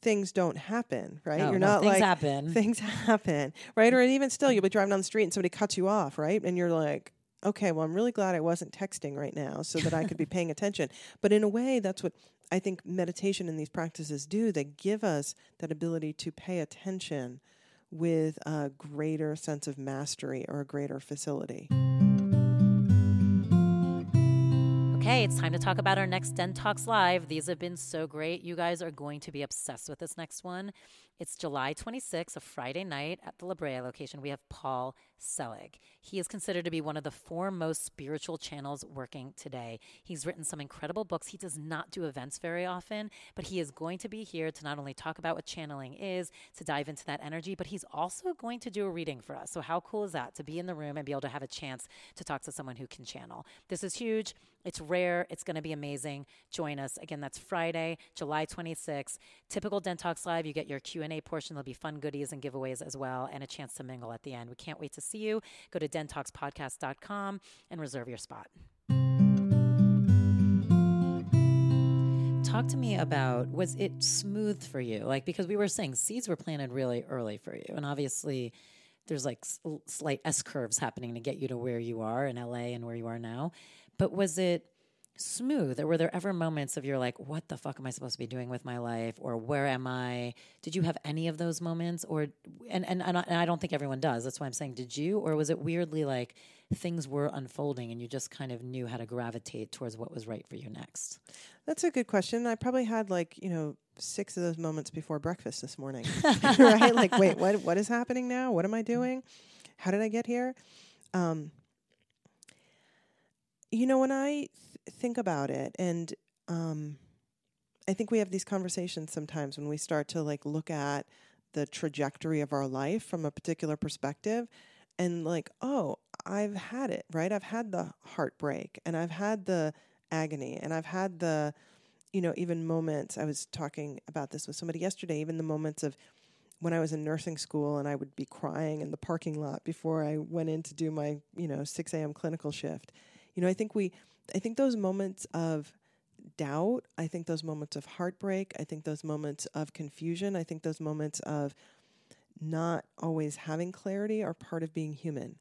[SPEAKER 3] things don't happen, right?
[SPEAKER 2] No,
[SPEAKER 3] You're
[SPEAKER 2] no,
[SPEAKER 3] not
[SPEAKER 2] things
[SPEAKER 3] like
[SPEAKER 2] happen.
[SPEAKER 3] things *laughs* happen, right? Or even still you'll be driving down the street and somebody cuts you off, right? And you're like, okay, well, I'm really glad I wasn't texting right now so that I could be *laughs* paying attention. But in a way, that's what I think meditation and these practices do. They give us that ability to pay attention with a greater sense of mastery or a greater facility.
[SPEAKER 2] Okay, it's time to talk about our next Den Talks Live. These have been so great. You guys are going to be obsessed with this next one. It's July 26th, a Friday night at the La Brea location. We have Paul Selig. He is considered to be one of the foremost spiritual channels working today. He's written some incredible books. He does not do events very often, but he is going to be here to not only talk about what channeling is, to dive into that energy, but he's also going to do a reading for us. So, how cool is that to be in the room and be able to have a chance to talk to someone who can channel? This is huge. It's rare. It's going to be amazing. Join us. Again, that's Friday, July 26th. Typical Den Talks Live, you get your Q&A portion. There'll be fun goodies and giveaways as well and a chance to mingle at the end. We can't wait to see you. Go to dentalkspodcast.com and reserve your spot. Talk to me about was it smooth for you? Like because we were saying seeds were planted really early for you and obviously there's like slight S curves happening to get you to where you are in LA and where you are now. But was it smooth or were there ever moments of you're like what the fuck am i supposed to be doing with my life or where am i did you have any of those moments or and and, and, I, and I don't think everyone does that's why i'm saying did you or was it weirdly like things were unfolding and you just kind of knew how to gravitate towards what was right for you next
[SPEAKER 3] That's a good question. I probably had like, you know, six of those moments before breakfast this morning. *laughs* right? Like, wait, what what is happening now? What am I doing? How did I get here? Um you know, when I think about it and um I think we have these conversations sometimes when we start to like look at the trajectory of our life from a particular perspective and like, oh, I've had it, right? I've had the heartbreak and I've had the agony and I've had the, you know, even moments. I was talking about this with somebody yesterday, even the moments of when I was in nursing school and I would be crying in the parking lot before I went in to do my, you know, 6 a.m. clinical shift. You know, I think we, I think those moments of doubt, I think those moments of heartbreak, I think those moments of confusion, I think those moments of not always having clarity are part of being human.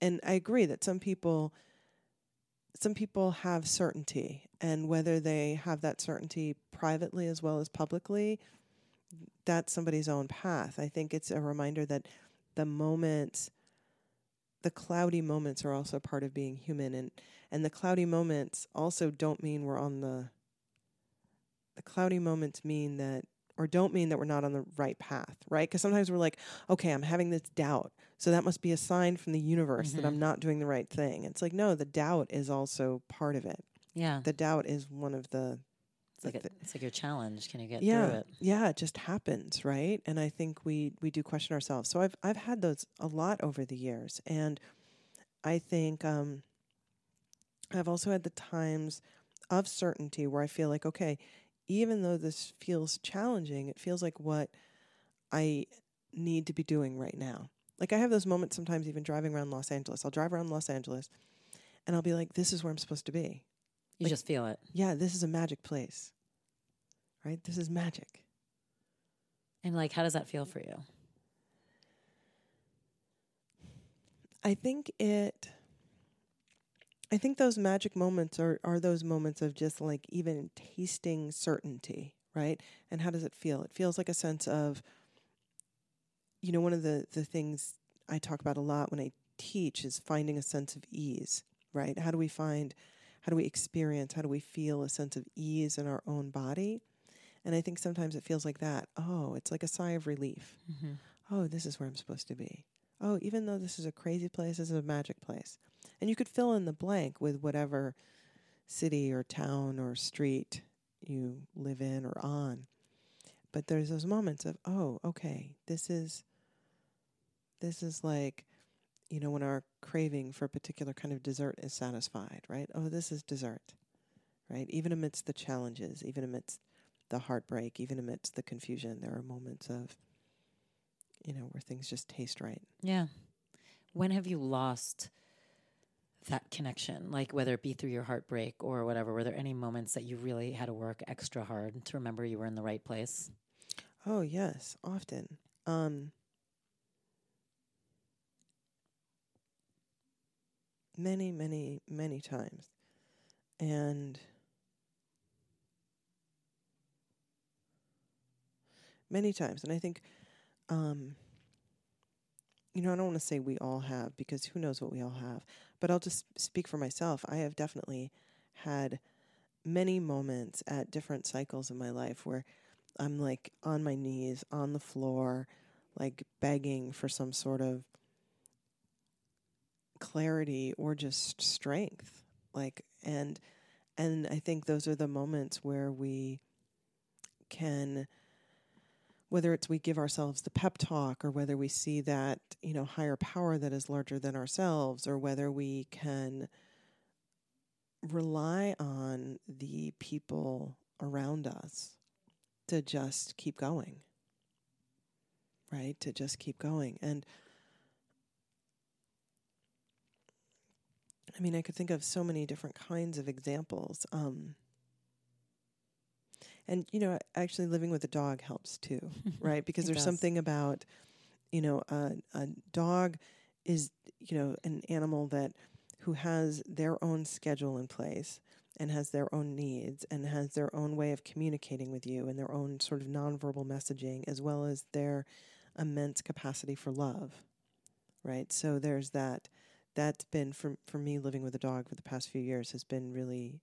[SPEAKER 3] And I agree that some people some people have certainty, and whether they have that certainty privately as well as publicly, that's somebody's own path. I think it's a reminder that the moments, the cloudy moments, are also part of being human, and and the cloudy moments also don't mean we're on the. The cloudy moments mean that or don't mean that we're not on the right path, right? Because sometimes we're like, okay, I'm having this doubt. So that must be a sign from the universe
[SPEAKER 2] Mm-hmm.
[SPEAKER 3] that I'm not doing the right thing. It's like, no, the doubt is also part of it.
[SPEAKER 2] Yeah.
[SPEAKER 3] The doubt is one of the.
[SPEAKER 2] It's like, a, it's like your challenge. Can you get
[SPEAKER 3] yeah,
[SPEAKER 2] through it?
[SPEAKER 3] yeah, it just happens, right? And I think we we do question ourselves. So I've I've had those a lot over the years, and I think um, I've also had the times of certainty where I feel like, okay, even though this feels challenging, it feels like what I need to be doing right now. Like I have those moments sometimes, even driving around Los Angeles. I'll drive around Los Angeles, and I'll be like, this is where I'm supposed to be.
[SPEAKER 2] You
[SPEAKER 3] Like-
[SPEAKER 2] just feel it.
[SPEAKER 3] Yeah, this is a magic place, right? This is magic.
[SPEAKER 2] And like, how does that feel for you?
[SPEAKER 3] I think it I think those magic moments are are those moments of just like even tasting certainty, right? And how does it feel? It feels like a sense of you know, one of the the things I talk about a lot when I teach is finding a sense of ease, right? How do we find how do we experience, how do we feel a sense of ease in our own body? And I think sometimes it feels like that. Oh, it's like a sigh of relief.
[SPEAKER 2] Mm-hmm.
[SPEAKER 3] Oh, this is where I'm supposed to be. Oh, even though this is a crazy place, this is a magic place. And you could fill in the blank with whatever city or town or street you live in or on. But there's those moments of, oh, okay, this is this is like, you know, when our craving for a particular kind of dessert is satisfied, right? Oh, this is dessert. Right? Even amidst the challenges, even amidst the heartbreak, even amidst the confusion, there are moments of you know, where things just taste right.
[SPEAKER 2] Yeah. When have you lost that connection? Like whether it be through your heartbreak or whatever, were there any moments that you really had to work extra hard to remember you were in the right place?
[SPEAKER 3] Oh, yes, often. Um, many, many, many times. And many times. And I think, um, you know, I don't want to say we all have because who knows what we all have, but I'll just speak for myself. I have definitely had many moments at different cycles in my life where I'm like on my knees, on the floor, like begging for some sort of clarity or just strength. Like, and, and I think those are the moments where we can whether it's we give ourselves the pep talk or whether we see that you know higher power that is larger than ourselves or whether we can rely on the people around us to just keep going right to just keep going and i mean i could think of so many different kinds of examples um, and you know actually living with a dog helps too *laughs* right because there's
[SPEAKER 2] does.
[SPEAKER 3] something about you know a, a dog is you know an animal that who has their own schedule in place and has their own needs and has their own way of communicating with you and their own sort of nonverbal messaging as well as their immense capacity for love right so there's that that's been for for me living with a dog for the past few years has been really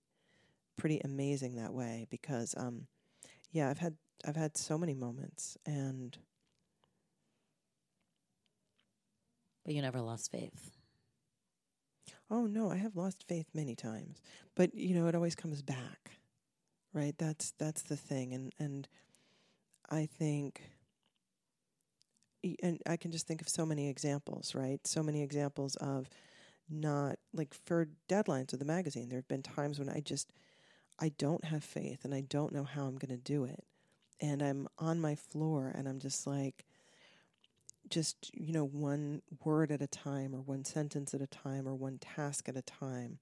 [SPEAKER 3] pretty amazing that way because um yeah I've had I've had so many moments and
[SPEAKER 2] But you never lost faith.
[SPEAKER 3] oh no I have lost faith many times. But you know it always comes back right? That's that's the thing. And and I think and I can just think of so many examples right so many examples of not like for deadlines of the magazine there have been times when I just I don't have faith and I don't know how I'm going to do it. And I'm on my floor and I'm just like, just, you know, one word at a time or one sentence at a time or one task at a time.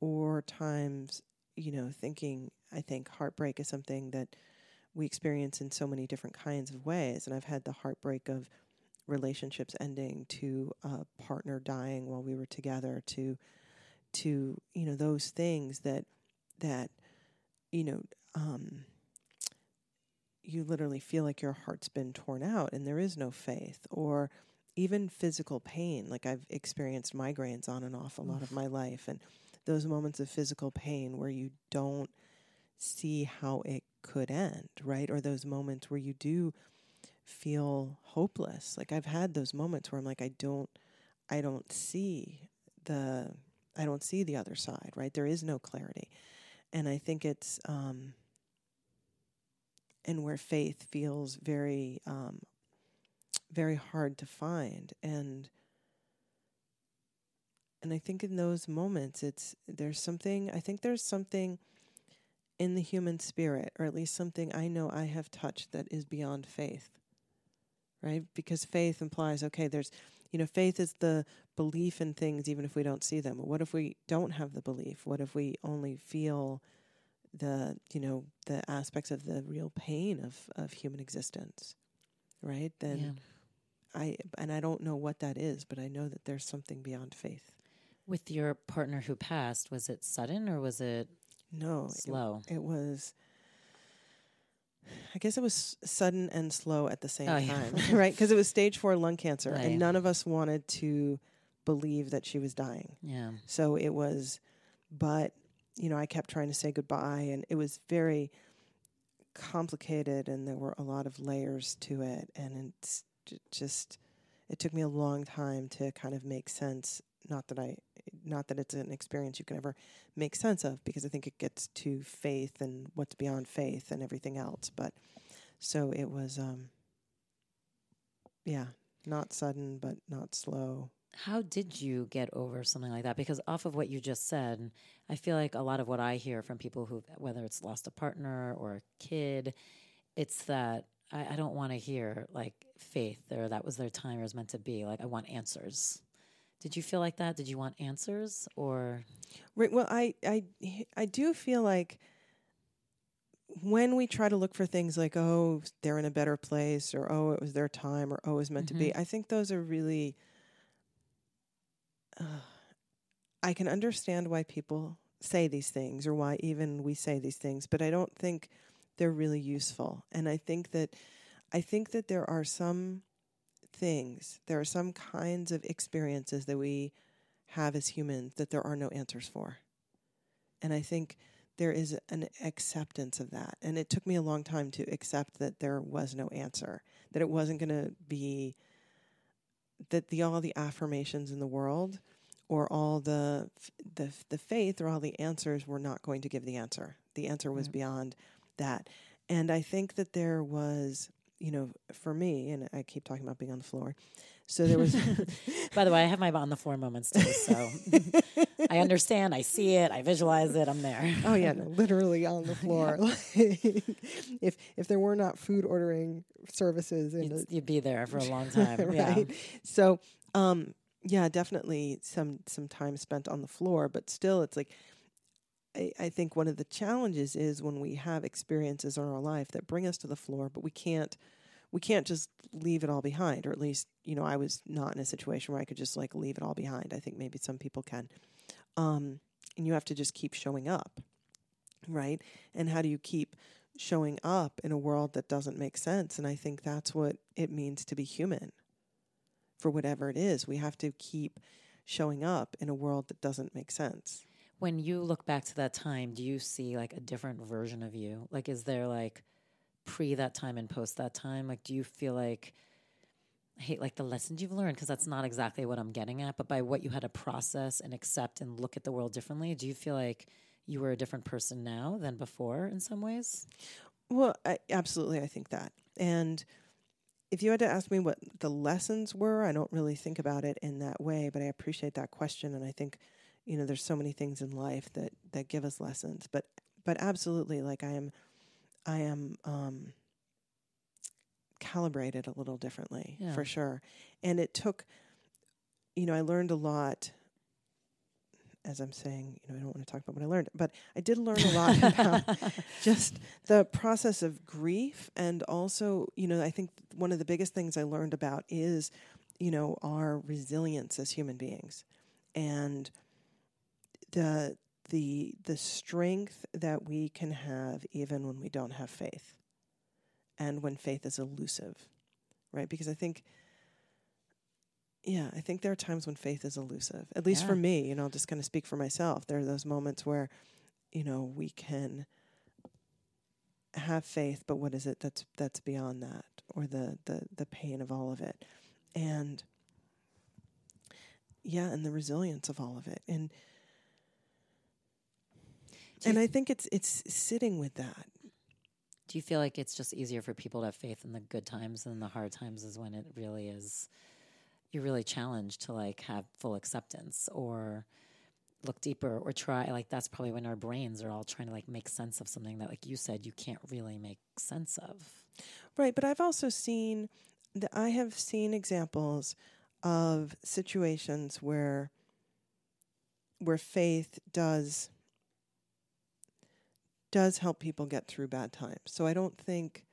[SPEAKER 3] Or times, you know, thinking, I think heartbreak is something that we experience in so many different kinds of ways. And I've had the heartbreak of relationships ending to a partner dying while we were together to to you know those things that that you know um, you literally feel like your heart's been torn out and there is no faith or even physical pain like i've experienced migraines on and off a lot of my life and those moments of physical pain where you don't see how it could end right? Or those moments where you do feel hopeless. Like i've had those moments where i'm like i don't i don't see the i don't see the other side right? There is no clarity. And i think it's um and where faith feels very um, very hard to find. And and I think in those moments it's there's something I think there's something in the human spirit or at least something I know I have touched that is beyond faith right? Because faith implies okay there's you know faith is the belief in things even if we don't see them. But what if we don't have the belief? What if we only feel the you know the aspects of the real pain of of human existence right? Then yeah. i and i don't know what that is but i know that there's something beyond faith.
[SPEAKER 2] With your partner who passed was it sudden or was it
[SPEAKER 3] no
[SPEAKER 2] slow
[SPEAKER 3] it, it was I guess it was sudden and slow at the same oh, time, yeah. *laughs* right? Because it was stage four lung cancer, right. and none of us wanted to believe that she was dying.
[SPEAKER 2] Yeah.
[SPEAKER 3] So it was, but you know, I kept trying to say goodbye, and it was very complicated, and there were a lot of layers to it, and it's just it took me a long time to kind of make sense. Not that I, not that it's an experience you can ever make sense of, because I think it gets to faith and what's beyond faith and everything else. But so it was, um, yeah, not sudden, but not slow.
[SPEAKER 2] How did you get over something like that? Because off of what you just said, I feel like a lot of what I hear from people who, whether it's lost a partner or a kid, it's that I, I don't want to hear like faith or that was their time or was meant to be. Like I want answers. Did you feel like that? Did you want answers or?
[SPEAKER 3] Right. Well, I I I do feel like when we try to look for things like oh they're in a better place or oh it was their time or oh it was meant mm-hmm. to be, mm-hmm. I think those are really uh, I can understand why people say these things or why even we say these things, but I don't think they're really useful. And I think that I think that there are some things, there are some kinds of experiences that we have as humans that there are no answers for. And I think there is an acceptance of that. And it took me a long time to accept that there was no answer, that it wasn't going to be that the all the affirmations in the world or all the the the faith or all the answers were not going to give the answer. The answer was mm-hmm. beyond that. And I think that there was, you know, for me, and I keep talking about being on the floor. So there was. *laughs*
[SPEAKER 2] By the way, I have my on the floor moments too. So *laughs* I understand. I see it. I visualize it. I'm there.
[SPEAKER 3] Oh yeah, no, literally on the *laughs* floor. if if there were not food ordering services,
[SPEAKER 2] you'd, you'd, be there for a long time. right.
[SPEAKER 3] Yeah. So um, yeah, definitely some some time spent on the floor, but still, it's like I, I think one of the challenges is when we have experiences in our life that bring us to the floor, but we can't we can't just leave it all behind, or at least you know I was not in a situation where I could just like leave it all behind. I think maybe some people can, um, and you have to just keep showing up, right? And how do you keep showing up in a world that doesn't make sense? And I think that's what it means to be human for whatever it is. We have to keep showing up in a world that doesn't make sense.
[SPEAKER 2] When you look back to that time, do you see like a different version of you? Like, is there like pre that time and post that time? Like, do you feel like, I hate like the lessons you've learned because that's not exactly what I'm getting at, but by what you had to process and accept and look at the world differently, do you feel like you were a different person now than before in some ways?
[SPEAKER 3] Well, I, absolutely, I think that. And if you had to ask me what the lessons were, I don't really think about it in that way, but I appreciate that question and I think you know there's so many things in life that that give us lessons, but but absolutely like I am I am um calibrated a little differently yeah. for sure. And it took you know, I learned a lot as I'm saying, you know, I don't want to talk about what I learned, but I did learn a lot *laughs* about just the process of grief. And also, you know, I think one of the biggest things I learned about is, you know, our resilience as human beings. And the the the strength that we can have even when we don't have faith and when faith is elusive right? Because i think yeah i think there are times when faith is elusive at least
[SPEAKER 2] Yeah.
[SPEAKER 3] for me you know i'll just kind of speak for myself. There are those moments where you know we can have faith but what is it that's that's beyond that or the the the pain of all of it? And yeah and the resilience of all of it. And and I think it's it's sitting with that.
[SPEAKER 2] Do you feel like it's just easier for people to have faith in the good times than the hard times is when it really is you're really challenged to like have full acceptance or look deeper or try like that's probably when our brains are all trying to like make sense of something that like you said you can't really make sense of.
[SPEAKER 3] Right, but I've also seen that I have seen examples of situations where where faith does does help people get through bad times. So I don't think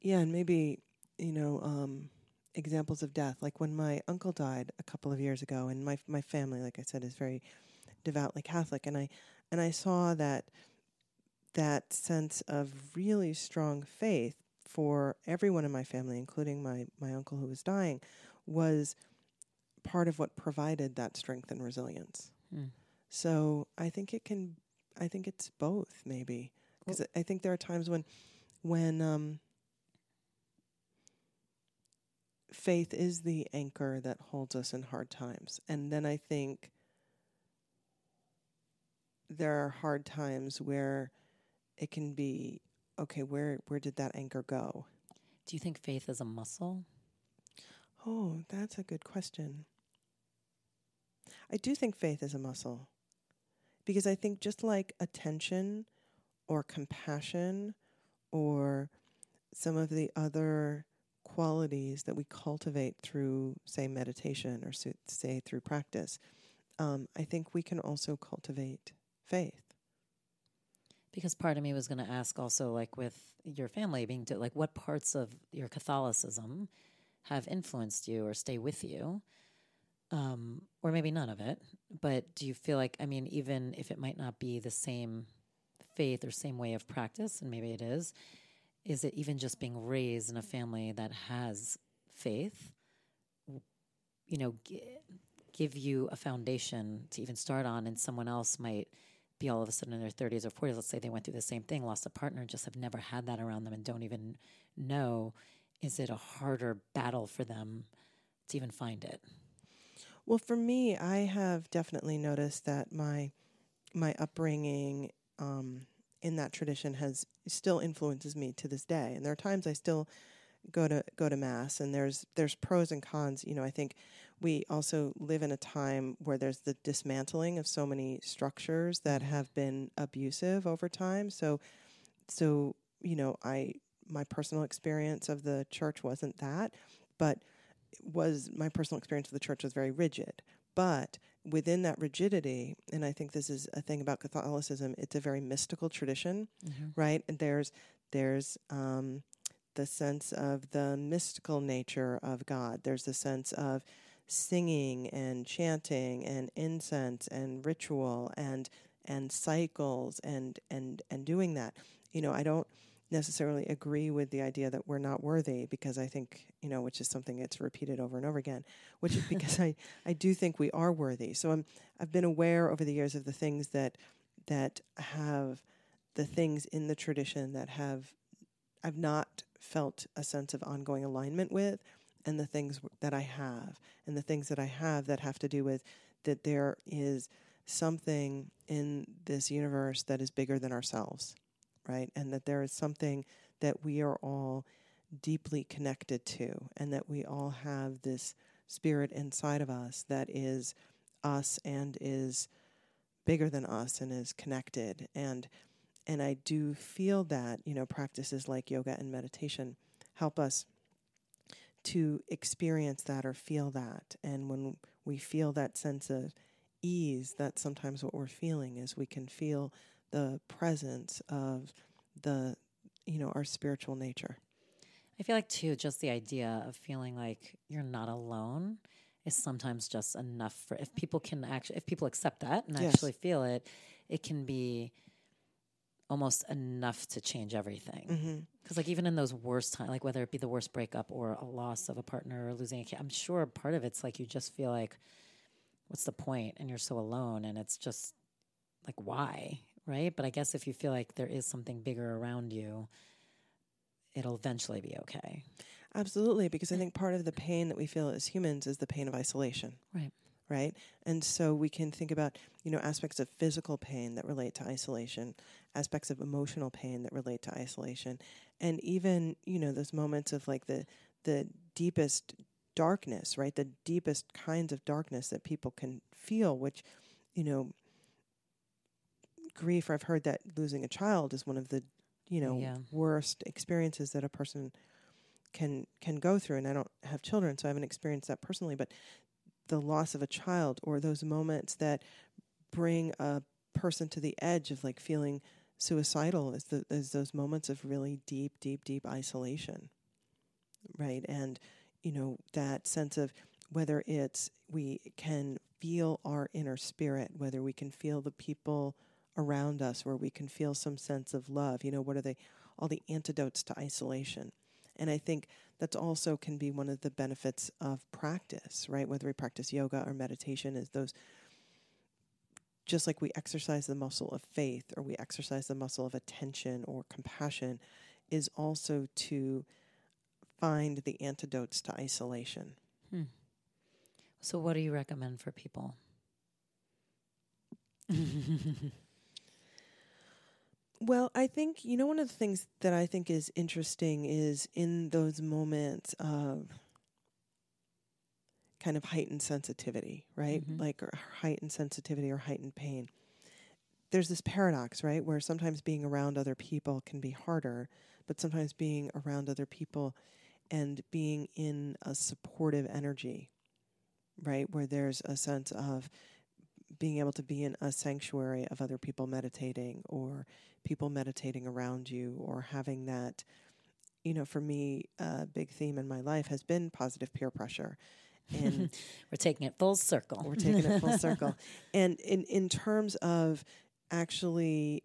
[SPEAKER 3] Yeah, and maybe, you know, um examples of death like when my uncle died a couple of years ago and my my family like I said is very devoutly Catholic and I and I saw that that sense of really strong faith for everyone in my family, including my, my uncle who was dying, was part of what provided that strength and resilience.
[SPEAKER 2] Hmm.
[SPEAKER 3] So I think it can, I think it's both maybe, because I think there are times when, when um, faith is the anchor that holds us in hard times, and then I think there are hard times where it can be okay where where did that anchor go?
[SPEAKER 2] Do you think faith is a muscle?
[SPEAKER 3] oh that's a good question. I do think faith is a muscle because i think just like attention or compassion or some of the other qualities that we cultivate through say meditation or say through practice um, i think we can also cultivate faith.
[SPEAKER 2] Because part of me was going to ask also, like with your family being, to, like, what parts of your Catholicism have influenced you or stay with you, um, or maybe none of it. But do you feel like, I mean, even if it might not be the same faith or same way of practice, and maybe it is, is it even just being raised in a family that has faith? You know, g- give you a foundation to even start on, and someone else might be all of a sudden in their 30s or 40s. Let's say they went through the same thing, lost a partner, just have never had that around them and don't even know. Is it a harder battle for them to even find it?
[SPEAKER 3] Well, for me, I have definitely noticed that my my upbringing um, in that tradition has still influences me to this day. And there are times I still go to go to mass, and there's there's pros and cons. You know, I think we also live in a time where there's the dismantling of so many structures that have been abusive over time. So, so you know, I my personal experience of the church wasn't that, but was my personal experience of the church was very rigid. But within that rigidity, and I think this is a thing about Catholicism, it's a very mystical tradition, right? And there's there's um, the sense of the mystical nature of God. There's the sense of singing and chanting and incense and ritual and and cycles and and and doing that. You know, I don't necessarily agree with the idea that we're not worthy because I think, you know, which is something that's repeated over and over again, which is because I, *laughs* I do think we are worthy. So I'm I've been aware over the years of the things that that have the things in the tradition that have I've not felt a sense of ongoing alignment with and the things w- that I have and the things that I have that have to do with that there is something in this universe that is bigger than ourselves right? And that there is something that we are all deeply connected to, and that we all have this spirit inside of us that is us and is bigger than us and is connected. And and I do feel that you know practices like yoga and meditation help us to experience that or feel that. And when we feel that sense of ease, that's sometimes what we're feeling is we can feel the presence of the you know our spiritual nature
[SPEAKER 2] I feel like too, just the idea of feeling like you're not alone is sometimes just enough for if people can actually if people accept that and
[SPEAKER 3] Yes.
[SPEAKER 2] actually feel it, it can be almost enough to change everything.
[SPEAKER 3] Mm-hmm.
[SPEAKER 2] Because like even in those worst times, like whether it be the worst breakup or a loss of a partner or losing a kid, I'm sure part of it's like you just feel like, what's the point? And you're so alone, and it's just like why, right? But I guess if you feel like there is something bigger around you, it'll eventually be okay.
[SPEAKER 3] Absolutely, because I think part of the pain that we feel as humans is the pain of isolation.
[SPEAKER 2] Right.
[SPEAKER 3] Right. And so we can think about, you know, aspects of physical pain that relate to isolation, aspects of emotional pain that relate to isolation, and even, you know, those moments of like the the deepest darkness, right? The deepest kinds of darkness that people can feel, which, you know, grief, I've heard that losing a child is one of the, you know,
[SPEAKER 2] Yeah.
[SPEAKER 3] worst experiences that a person can can go through and I don't have children so I haven't experienced that personally but the loss of a child or those moments that bring a person to the edge of like feeling suicidal is the is those moments of really deep deep deep isolation right and you know that sense of whether it's we can feel our inner spirit whether we can feel the people around us where we can feel some sense of love you know what are they all the antidotes to isolation and I think that's also can be one of the benefits of practice, right? Whether we practice yoga or meditation, is those just like we exercise the muscle of faith or we exercise the muscle of attention or compassion, is also to find the antidotes to isolation. Hmm.
[SPEAKER 2] So, what do you recommend for people? *laughs*
[SPEAKER 3] Well, I think, you know, one of the things that I think is interesting is in those moments of kind of heightened sensitivity, right?
[SPEAKER 2] Mhm.
[SPEAKER 3] Like heightened sensitivity or heightened pain. There's this paradox, right? Where sometimes being around other people can be harder, but sometimes being around other people and being in a supportive energy, right? Where there's a sense of being able to be in a sanctuary of other people meditating or people meditating around you or having that you know for me a big theme in my life has been positive peer pressure. And *laughs*
[SPEAKER 2] We're taking it full circle.
[SPEAKER 3] we're taking it full *laughs* circle. And in in terms of actually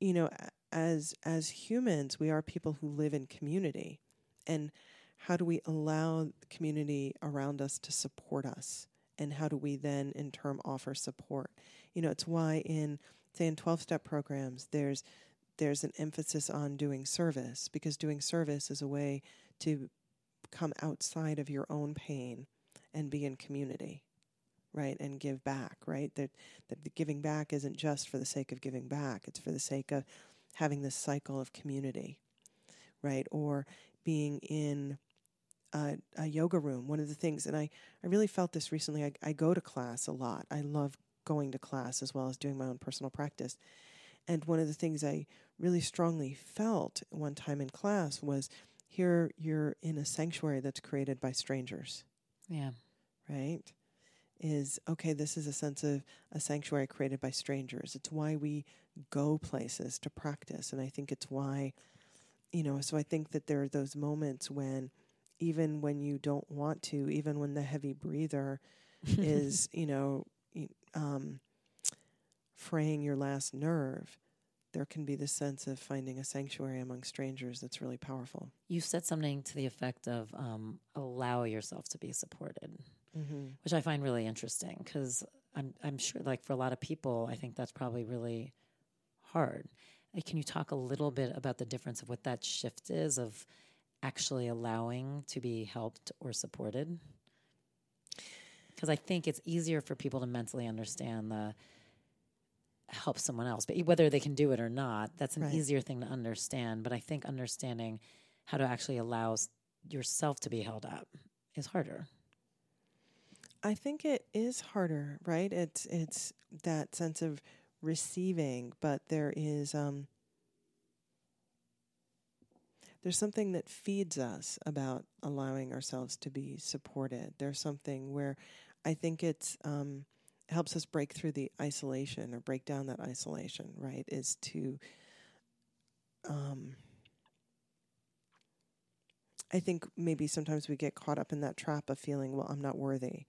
[SPEAKER 3] you know as as humans we are people who live in community. And how do we allow community around us to support us? And how do we then in turn offer support? You know it's why in say in 12 step programs there's there's an emphasis on doing service because doing service is a way to come outside of your own pain and be in community right and give back right? That that giving back isn't just for the sake of giving back it's for the sake of having this cycle of community right? Or being in a, a yoga room one of the things and i i really felt this recently I, I go to class a lot i love going to class as well as doing my own personal practice and one of the things i really strongly felt one time in class was here you're in a sanctuary that's created by strangers
[SPEAKER 2] Yeah.
[SPEAKER 3] right? Is okay, this is a sense of a sanctuary created by strangers. It's why we go places to practice. And I think it's why, you know, so I think that there are those moments when, even when you don't want to, even when the heavy breather *laughs* is, you know, um, fraying your last nerve, there can be this sense of finding a sanctuary among strangers that's really powerful.
[SPEAKER 2] You said something to the effect of um, allow yourself to be supported,
[SPEAKER 3] Mm-hmm.
[SPEAKER 2] which I find really interesting because I'm I'm sure like for a lot of people, I think that's probably really hard. Uh, Can you talk a little bit about the difference of what that shift is of actually allowing to be helped or supported? Because I think it's easier for people to mentally understand the help someone else, but whether they can do it or not, that's an
[SPEAKER 3] Right.
[SPEAKER 2] easier thing to understand. But I think understanding how to actually allow s- yourself to be held up is harder.
[SPEAKER 3] I think it is harder, right? It's it's that sense of receiving, but there is um there's something that feeds us about allowing ourselves to be supported. There's something where I think it's um helps us break through the isolation or break down that isolation, right? Is to um I think maybe sometimes we get caught up in that trap of feeling, well, I'm not worthy,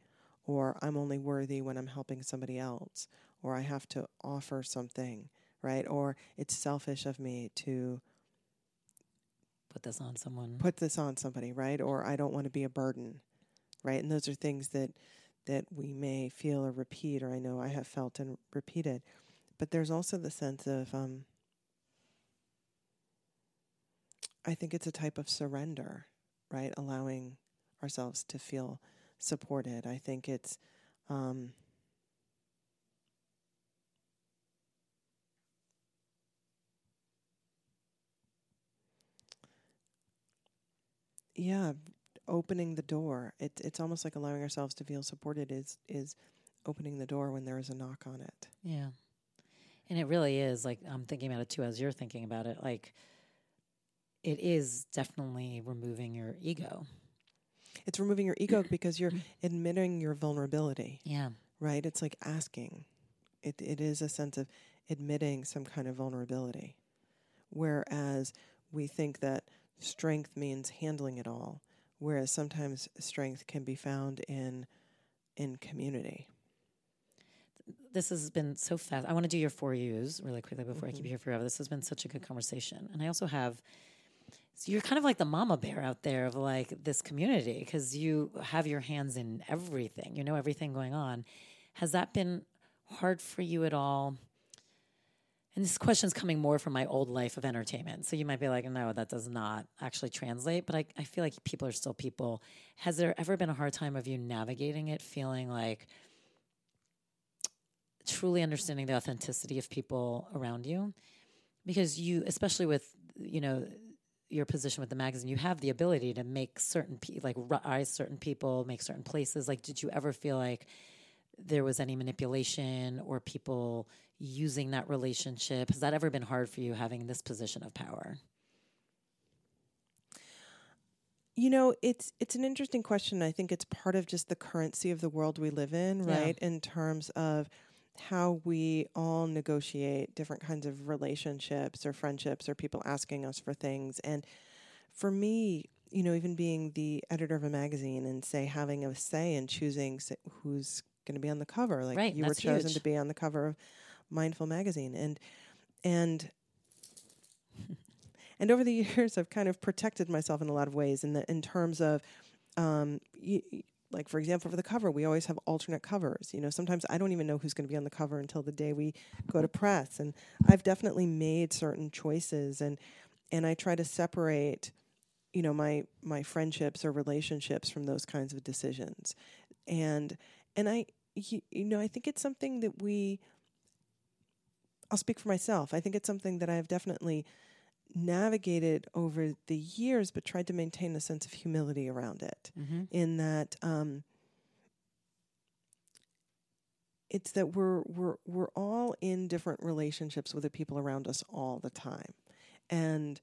[SPEAKER 3] or I'm only worthy when I'm helping somebody else, or I have to offer something, right? Or it's selfish of me to
[SPEAKER 2] Put this on someone.
[SPEAKER 3] put this on somebody, right? Or I don't want to be a burden, right? And those are things that that we may feel or repeat, or I know I have felt and repeated. But there's also the sense of, um, I think it's a type of surrender, right? Allowing ourselves to feel supported. I think it's, um, yeah, opening the door. It's it's almost like allowing ourselves to feel supported is is opening the door when there is a knock on it.
[SPEAKER 2] Yeah. And it really is like I'm thinking about it too as you're thinking about it. Like it is definitely removing your ego.
[SPEAKER 3] It's removing your ego because you're *coughs* admitting your vulnerability,
[SPEAKER 2] Yeah.
[SPEAKER 3] right? It's like asking. It it is a sense of admitting some kind of vulnerability. Whereas we think that strength means handling it all, whereas sometimes strength can be found in in community.
[SPEAKER 2] This has been so fast. I want to do your four U's really quickly before I keep
[SPEAKER 3] Mm-hmm.
[SPEAKER 2] you here forever. This has been such a good conversation. And I also have so you're kind of like the mama bear out there of like this community because you have your hands in everything. You know everything going on. Has that been hard for you at all? And this question is coming more from my old life of entertainment. So you might be like, no, that does not actually translate. But I, I feel like people are still people. Has there ever been a hard time of you navigating it, feeling like truly understanding the authenticity of people around you? Because you, especially with, you know, your position with the magazine, you have the ability to make certain people, like rise certain people, make certain places. Like, did you ever feel like there was any manipulation or people using that relationship? Has that ever been hard for you having this position of power?
[SPEAKER 3] You know, it's it's an interesting question. I think it's part of just the currency of the world we live in,
[SPEAKER 2] Yeah.
[SPEAKER 3] right? In terms of how we all negotiate different kinds of relationships or friendships or people asking us for things. And for me, you know, even being the editor of a magazine and say having a say in choosing who's going to be on the cover, like
[SPEAKER 2] Right,
[SPEAKER 3] you were chosen
[SPEAKER 2] huge.
[SPEAKER 3] to be on the cover of Mindful magazine, and and and over the *laughs* years, I've kind of protected myself in a lot of ways. In the in terms of, um, y- like for example, for the cover, we always have alternate covers. You know, sometimes I don't even know who's going to be on the cover until the day we go to press. And I've definitely made certain choices, and and I try to separate, you know, my my friendships or relationships from those kinds of decisions. And and I, you know, I think it's something that we. I'll speak for myself. I think it's something that I've definitely navigated over the years, but tried to maintain a sense of humility around it.
[SPEAKER 2] Mm-hmm.
[SPEAKER 3] In that, um, it's that we're we're we're all in different relationships with the people around us all the time, and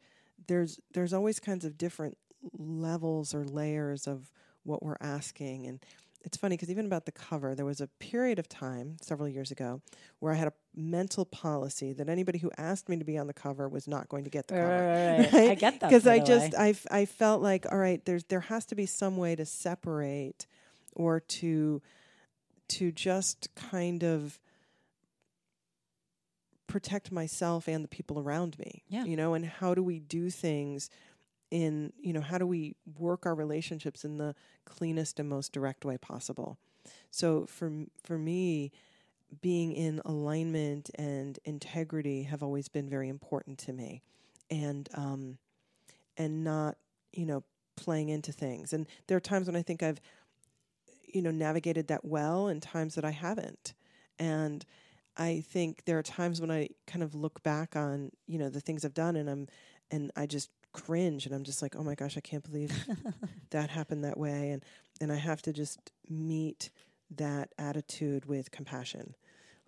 [SPEAKER 3] there's there's always kinds of different levels or layers of what we're asking and it's funny because even about the cover, there was a period of time several years ago where I had a mental policy that anybody who asked me to be on the cover was not going to get the
[SPEAKER 2] Right,
[SPEAKER 3] cover.
[SPEAKER 2] right, right. *laughs* I get that,
[SPEAKER 3] because I just. I f- I felt like all right, there's there has to be some way to separate or to to just kind of protect myself and the people around me.
[SPEAKER 2] Yeah.
[SPEAKER 3] You know, and how do we do things in, you know, how do we work our relationships in the cleanest and most direct way possible? So for for me, being in alignment and integrity have always been very important to me. And um and not, you know, playing into things. And there are times when I think I've you know navigated that well and times that I haven't. And I think there are times when I kind of look back on, you know, the things I've done and I'm and I just cringe and I'm just like, "Oh my gosh, I can't believe *laughs* that happened that way." And and I have to just meet that attitude with compassion.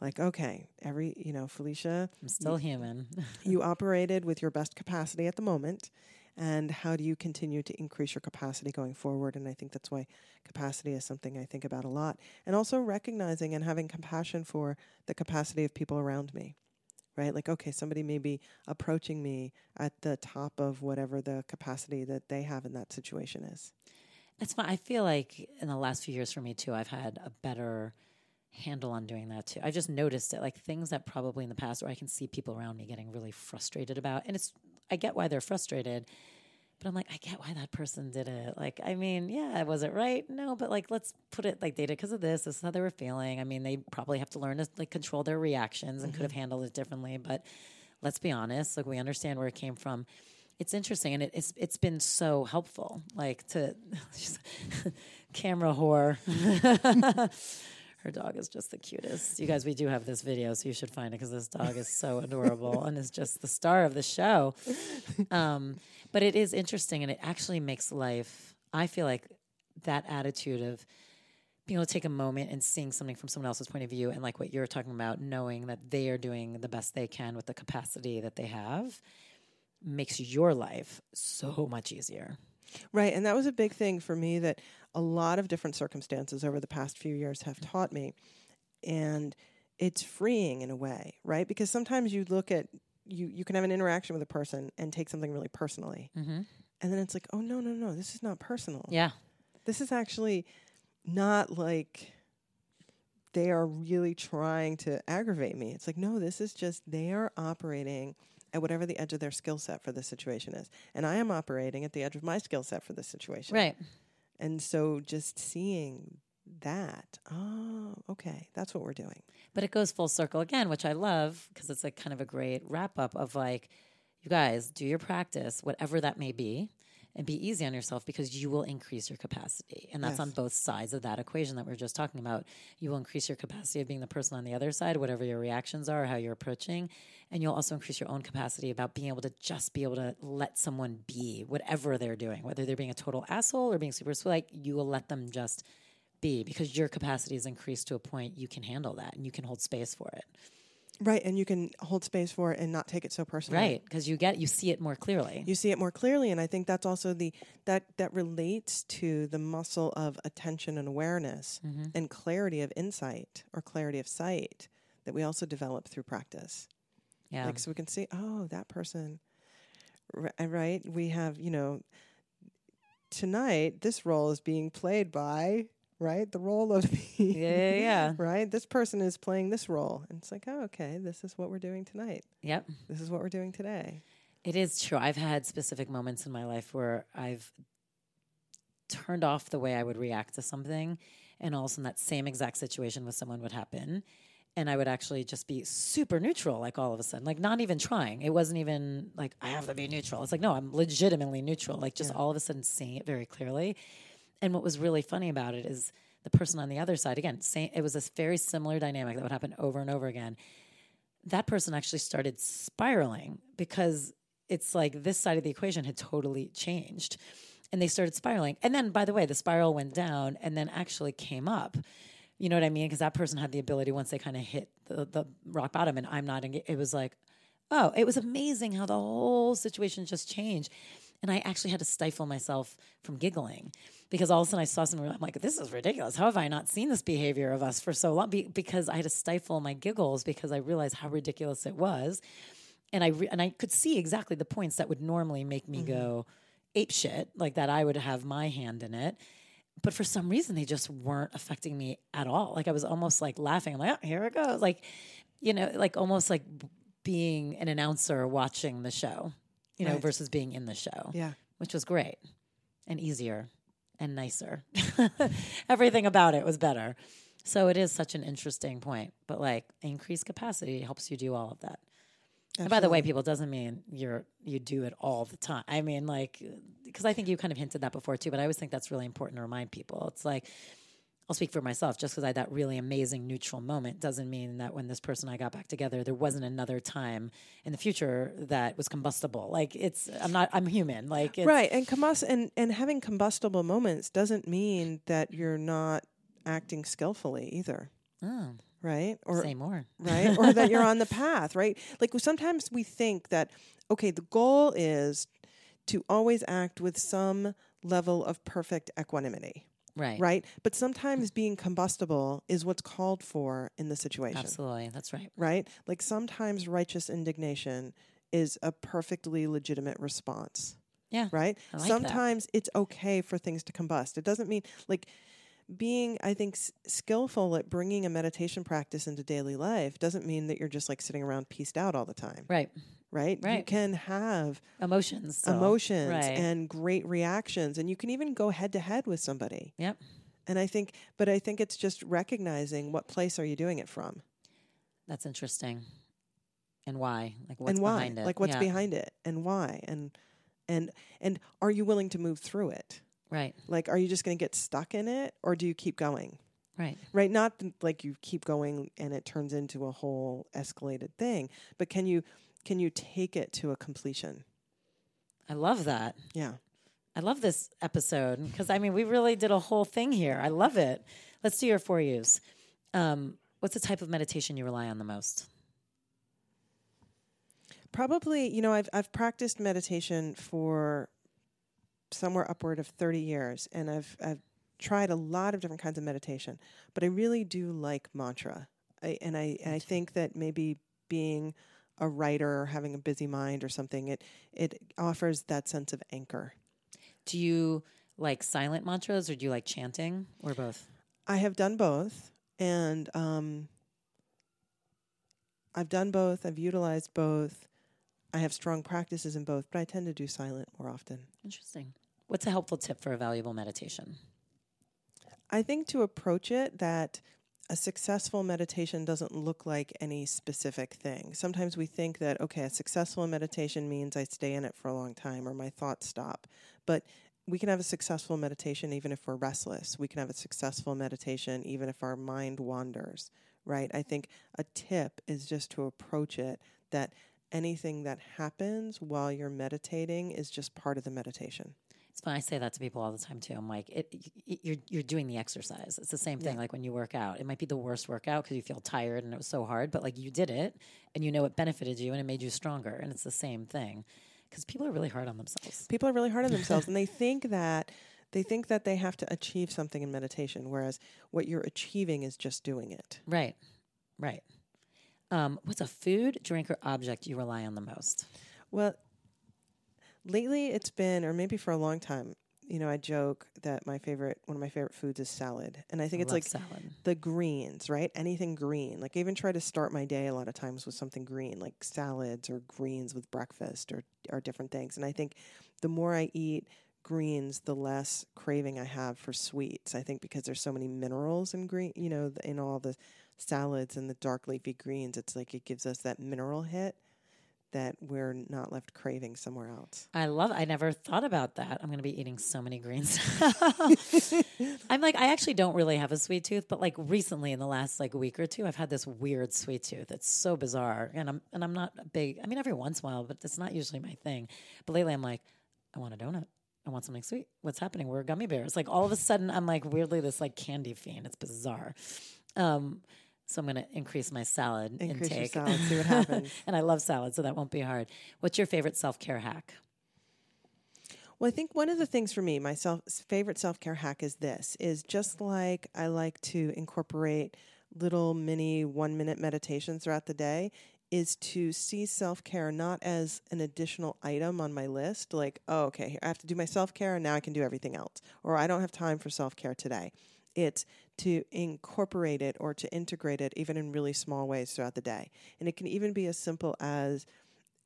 [SPEAKER 3] Like, okay, every, you know, Felicia,
[SPEAKER 2] I'm still human. *laughs*
[SPEAKER 3] you operated with your best capacity at the moment and how do you continue to increase your capacity going forward and i think that's why capacity is something i think about a lot and also recognizing and having compassion for the capacity of people around me right? Like, okay, somebody may be approaching me at the top of whatever the capacity that they have in that situation is.
[SPEAKER 2] It's fine. I feel like in the last few years for me too, I've had a better handle on doing that too. I just noticed it, like things that probably in the past where I can see people around me getting really frustrated about, and it's I get why they're frustrated, but I'm like I get why that person did it. Like I mean, yeah, was it right? No, but like let's put it like they did because of this. This is how they were feeling. I mean, they probably have to learn to like control their reactions and mm-hmm. could have handled it differently, but let's be honest, like we understand where it came from it's interesting and it, it's it's been so helpful like to *laughs* *laughs* camera whore *laughs* her dog is just the cutest you guys we do have this video so you should find it because this dog is so *laughs* adorable and is just the star of the show um, but it is interesting and it actually makes life i feel like that attitude of being able to take a moment and seeing something from someone else's point of view and like what you're talking about knowing that they are doing the best they can with the capacity that they have makes your life so much easier.
[SPEAKER 3] Right. And that was a big thing for me that a lot of different circumstances over the past few years have taught me. And it's freeing in a way, right? Because sometimes you look at, you, you can have an interaction with a person and take something really personally. Mm-hmm. And then it's like, oh, no, no, no, this is not personal.
[SPEAKER 2] Yeah.
[SPEAKER 3] This is actually not like they are really trying to aggravate me. It's like, no, this is just they are operating at whatever the edge of their skill set for the situation is. And I am operating at the edge of my skill set for this situation.
[SPEAKER 2] Right.
[SPEAKER 3] And so just seeing that, oh, okay, that's what we're doing.
[SPEAKER 2] But it goes full circle again, which I love because it's like kind of a great wrap up of like, you guys do your practice, whatever that may be and be easy on yourself because you will increase your capacity. And that's yes. on both sides of that equation that we are just talking about. You will increase your capacity of being the person on the other side, whatever your reactions are, how you're approaching. And you'll also increase your own capacity about being able to just be able to let someone be whatever they're doing, whether they're being a total asshole or being super sweet, like, you will let them just be because your capacity is increased to a point you can handle that and you can hold space for it.
[SPEAKER 3] Right, and you can hold space for it and not take it so personally.
[SPEAKER 2] Right, because you get you see it more clearly.
[SPEAKER 3] You see it more clearly, and I think that's also the that that relates to the muscle of attention and awareness mm-hmm. and clarity of insight or clarity of sight that we also develop through practice. Yeah, like so we can see, oh, that person. Right, we have you know tonight this role is being played by right? The role of *laughs* the
[SPEAKER 2] yeah, yeah, yeah.
[SPEAKER 3] right. This person is playing this role, and it's like, oh, okay, this is what we're doing tonight.
[SPEAKER 2] Yep,
[SPEAKER 3] this is what we're doing today.
[SPEAKER 2] It is true. I've had specific moments in my life where I've turned off the way I would react to something, and all of a sudden that same exact situation with someone would happen. And I would actually just be super neutral, like all of a sudden, like not even trying. It wasn't even like I have to be neutral. It's like, no, I'm legitimately neutral, like just yeah. all of a sudden seeing it very clearly and what was really funny about it is the person on the other side, again, same, it was a very similar dynamic that would happen over and over again. That person actually started spiraling because it's like this side of the equation had totally changed. And they started spiraling. And then, by the way, the spiral went down and then actually came up. You know what I mean? Because that person had the ability once they kind of hit the, the rock bottom, and I'm not. It was like, oh, it was amazing how the whole situation just changed. And I actually had to stifle myself from giggling because all of a sudden I saw something. I'm like, this is ridiculous. How have I not seen this behavior of us for so long? Be- because I had to stifle my giggles because I realized how ridiculous it was. And I, re- and I could see exactly the points that would normally make me mm-hmm. go ape shit, like that I would have my hand in it. But for some reason, they just weren't affecting me at all. Like I was almost like laughing. I'm like, oh, here it goes. Like, you know, like almost like being an announcer watching the show you know, right. versus being in the show.
[SPEAKER 3] Yeah.
[SPEAKER 2] Which was great and easier and nicer. *laughs* Everything about it was better. So it is such an interesting point. But like increased capacity helps you do all of that. Absolutely. And by the way, people doesn't mean you're you do it all the time. I mean, like, because I think you kind of hinted that before too. But I always think that's really important to remind people. It's like I'll speak for myself. Just because I had that really amazing neutral moment doesn't mean that when this person I got back together, there wasn't another time in the future that was combustible. Like it's, I'm not, I'm human. Like
[SPEAKER 3] right, and combust and and having combustible moments doesn't mean that you're not acting skillfully either.
[SPEAKER 2] Oh.
[SPEAKER 3] Right?
[SPEAKER 2] Or say more.
[SPEAKER 3] Right? or that you're *laughs* on the path, right? Like sometimes we think that okay, the goal is to always act with some level of perfect equanimity
[SPEAKER 2] Right.
[SPEAKER 3] Right. But sometimes being combustible is what's called for in the situation.
[SPEAKER 2] Absolutely. That's right.
[SPEAKER 3] Right. Like sometimes righteous indignation is a perfectly legitimate response.
[SPEAKER 2] Yeah.
[SPEAKER 3] Right.
[SPEAKER 2] Like that.
[SPEAKER 3] sometimes it's okay for things to combust. It doesn't mean like being, I think, s- skillful at bringing a meditation practice into daily life doesn't mean that you're just like sitting around pieced out all the time.
[SPEAKER 2] Right.
[SPEAKER 3] Right. You can have
[SPEAKER 2] Emotions. still.
[SPEAKER 3] emotions
[SPEAKER 2] Right.
[SPEAKER 3] and great reactions, and you can even go head to head with somebody.
[SPEAKER 2] Yep.
[SPEAKER 3] And I think, but I think it's just recognizing what place are you doing it from
[SPEAKER 2] That's interesting. And why? Like what's
[SPEAKER 3] and why,
[SPEAKER 2] behind it?
[SPEAKER 3] like what's
[SPEAKER 2] Yeah.
[SPEAKER 3] behind it and why, and and and are you willing to move through it?
[SPEAKER 2] Right.
[SPEAKER 3] Like, are you just going to get stuck in it, or do you keep going?
[SPEAKER 2] Right.
[SPEAKER 3] Right? Not like you keep going and it turns into a whole escalated thing, but can you can you take it to a completion?
[SPEAKER 2] I love that.
[SPEAKER 3] Yeah.
[SPEAKER 2] I love this episode because I mean we really did a whole thing here. I love it. Let's do your four yous. Um, what's the type of meditation you rely on the most?
[SPEAKER 3] Probably, you know, I've I've practiced meditation for somewhere upward of 30 years and I've I've tried a lot of different kinds of meditation, but I really do like mantra. I, and I and I think that maybe being a writer or having a busy mind or something it it offers that sense of anchor.
[SPEAKER 2] Do you like silent mantras or do you like chanting or both?
[SPEAKER 3] I have done both and um I've done both, I've utilized both. I have strong practices in both, but I tend to do silent more often.
[SPEAKER 2] Interesting. What's a helpful tip for a valuable meditation?
[SPEAKER 3] I think to approach it that a successful meditation doesn't look like any specific thing. Sometimes we think that okay, a successful meditation means I stay in it for a long time or my thoughts stop. But we can have a successful meditation even if we're restless. We can have a successful meditation even if our mind wanders, right? I think a tip is just to approach it that anything that happens while you're meditating is just part of the meditation.
[SPEAKER 2] It's fun. I say that to people all the time too. I'm like, it, y- you're you're doing the exercise. It's the same thing. Like when you work out, it might be the worst workout because you feel tired and it was so hard, but like you did it and you know it benefited you and it made you stronger. And it's the same thing because people are really hard on themselves.
[SPEAKER 3] people are really hard on themselves and they *laughs* think that they think that they have to achieve something in meditation whereas what you're achieving is just doing it
[SPEAKER 2] Right, right. Um, what's a food, drink, or object you rely on the most?
[SPEAKER 3] well lately it's been or maybe for a long time you know i joke that my favorite one of my favorite foods is salad. And i think
[SPEAKER 2] I
[SPEAKER 3] it's like
[SPEAKER 2] salad.
[SPEAKER 3] the greens right? Anything green. Like i even try to start my day a lot of times with something green like salads or greens with breakfast or or different things. And i think the more i eat greens the less craving i have for sweets. I think because there's so many minerals in green you know in all the salads and the dark leafy greens it's like it gives us that mineral hit that we're not left craving somewhere else
[SPEAKER 2] I love. I never thought about that. I'm going to be eating so many greens. *laughs* I'm like, I actually don't really have a sweet tooth, but like recently, in the last like week or two, I've had this weird sweet tooth. It's so bizarre, and I'm and I'm not a big. I mean, every once in a while, but it's not usually my thing. But lately, I'm like, I want a donut. I want something sweet. What's happening? We're gummy bears. Like all of a sudden, I'm like weirdly this like candy fiend. It's bizarre. Um, so I'm going to increase my salad
[SPEAKER 3] Increase
[SPEAKER 2] intake.
[SPEAKER 3] salad, see what *laughs* happens.
[SPEAKER 2] and I love salad, so that won't be hard. What's your favorite self care hack?
[SPEAKER 3] Well, I think one of the things for me, my self, favorite self care hack is this: is just like I like to incorporate little mini one minute meditations throughout the day. Is to see self care not as an additional item on my list, like oh okay, I have to do my self care and now I can do everything else, or I don't have time for self care today. It's to incorporate it or to integrate it even in really small ways throughout the day, and it can even be as simple as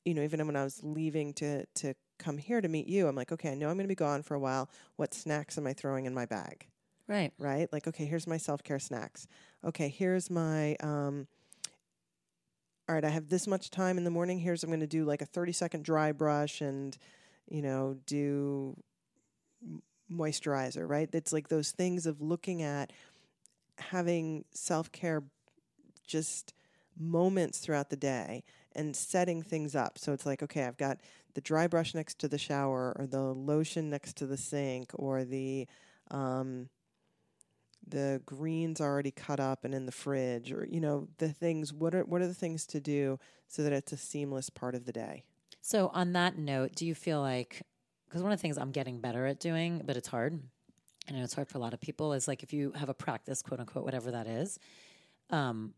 [SPEAKER 3] you know, even when I was leaving to to come here to meet you, I'm like, okay, I know I'm going to be gone for a while. What snacks am I throwing in my bag?
[SPEAKER 2] Right.
[SPEAKER 3] Right? Like, okay, here's my self care snacks. Okay, here's my. Um, all right, I have this much time in the morning. Here's I'm going to do like a 30 second dry brush and, you know, do moisturizer. Right? It's like those things of looking at having self care just moments throughout the day and setting things up. So it's like, okay, I've got the dry brush next to the shower, or the lotion next to the sink, or the um, the greens already cut up and in the fridge, or you know, the things. What are what are the things to do so that it's a seamless part of the day?
[SPEAKER 2] So, on that note, do you feel like, because one of the things I'm getting better at doing, but it's hard, I know it's hard for a lot of people, is like if you have a practice, quote unquote, whatever that is, um,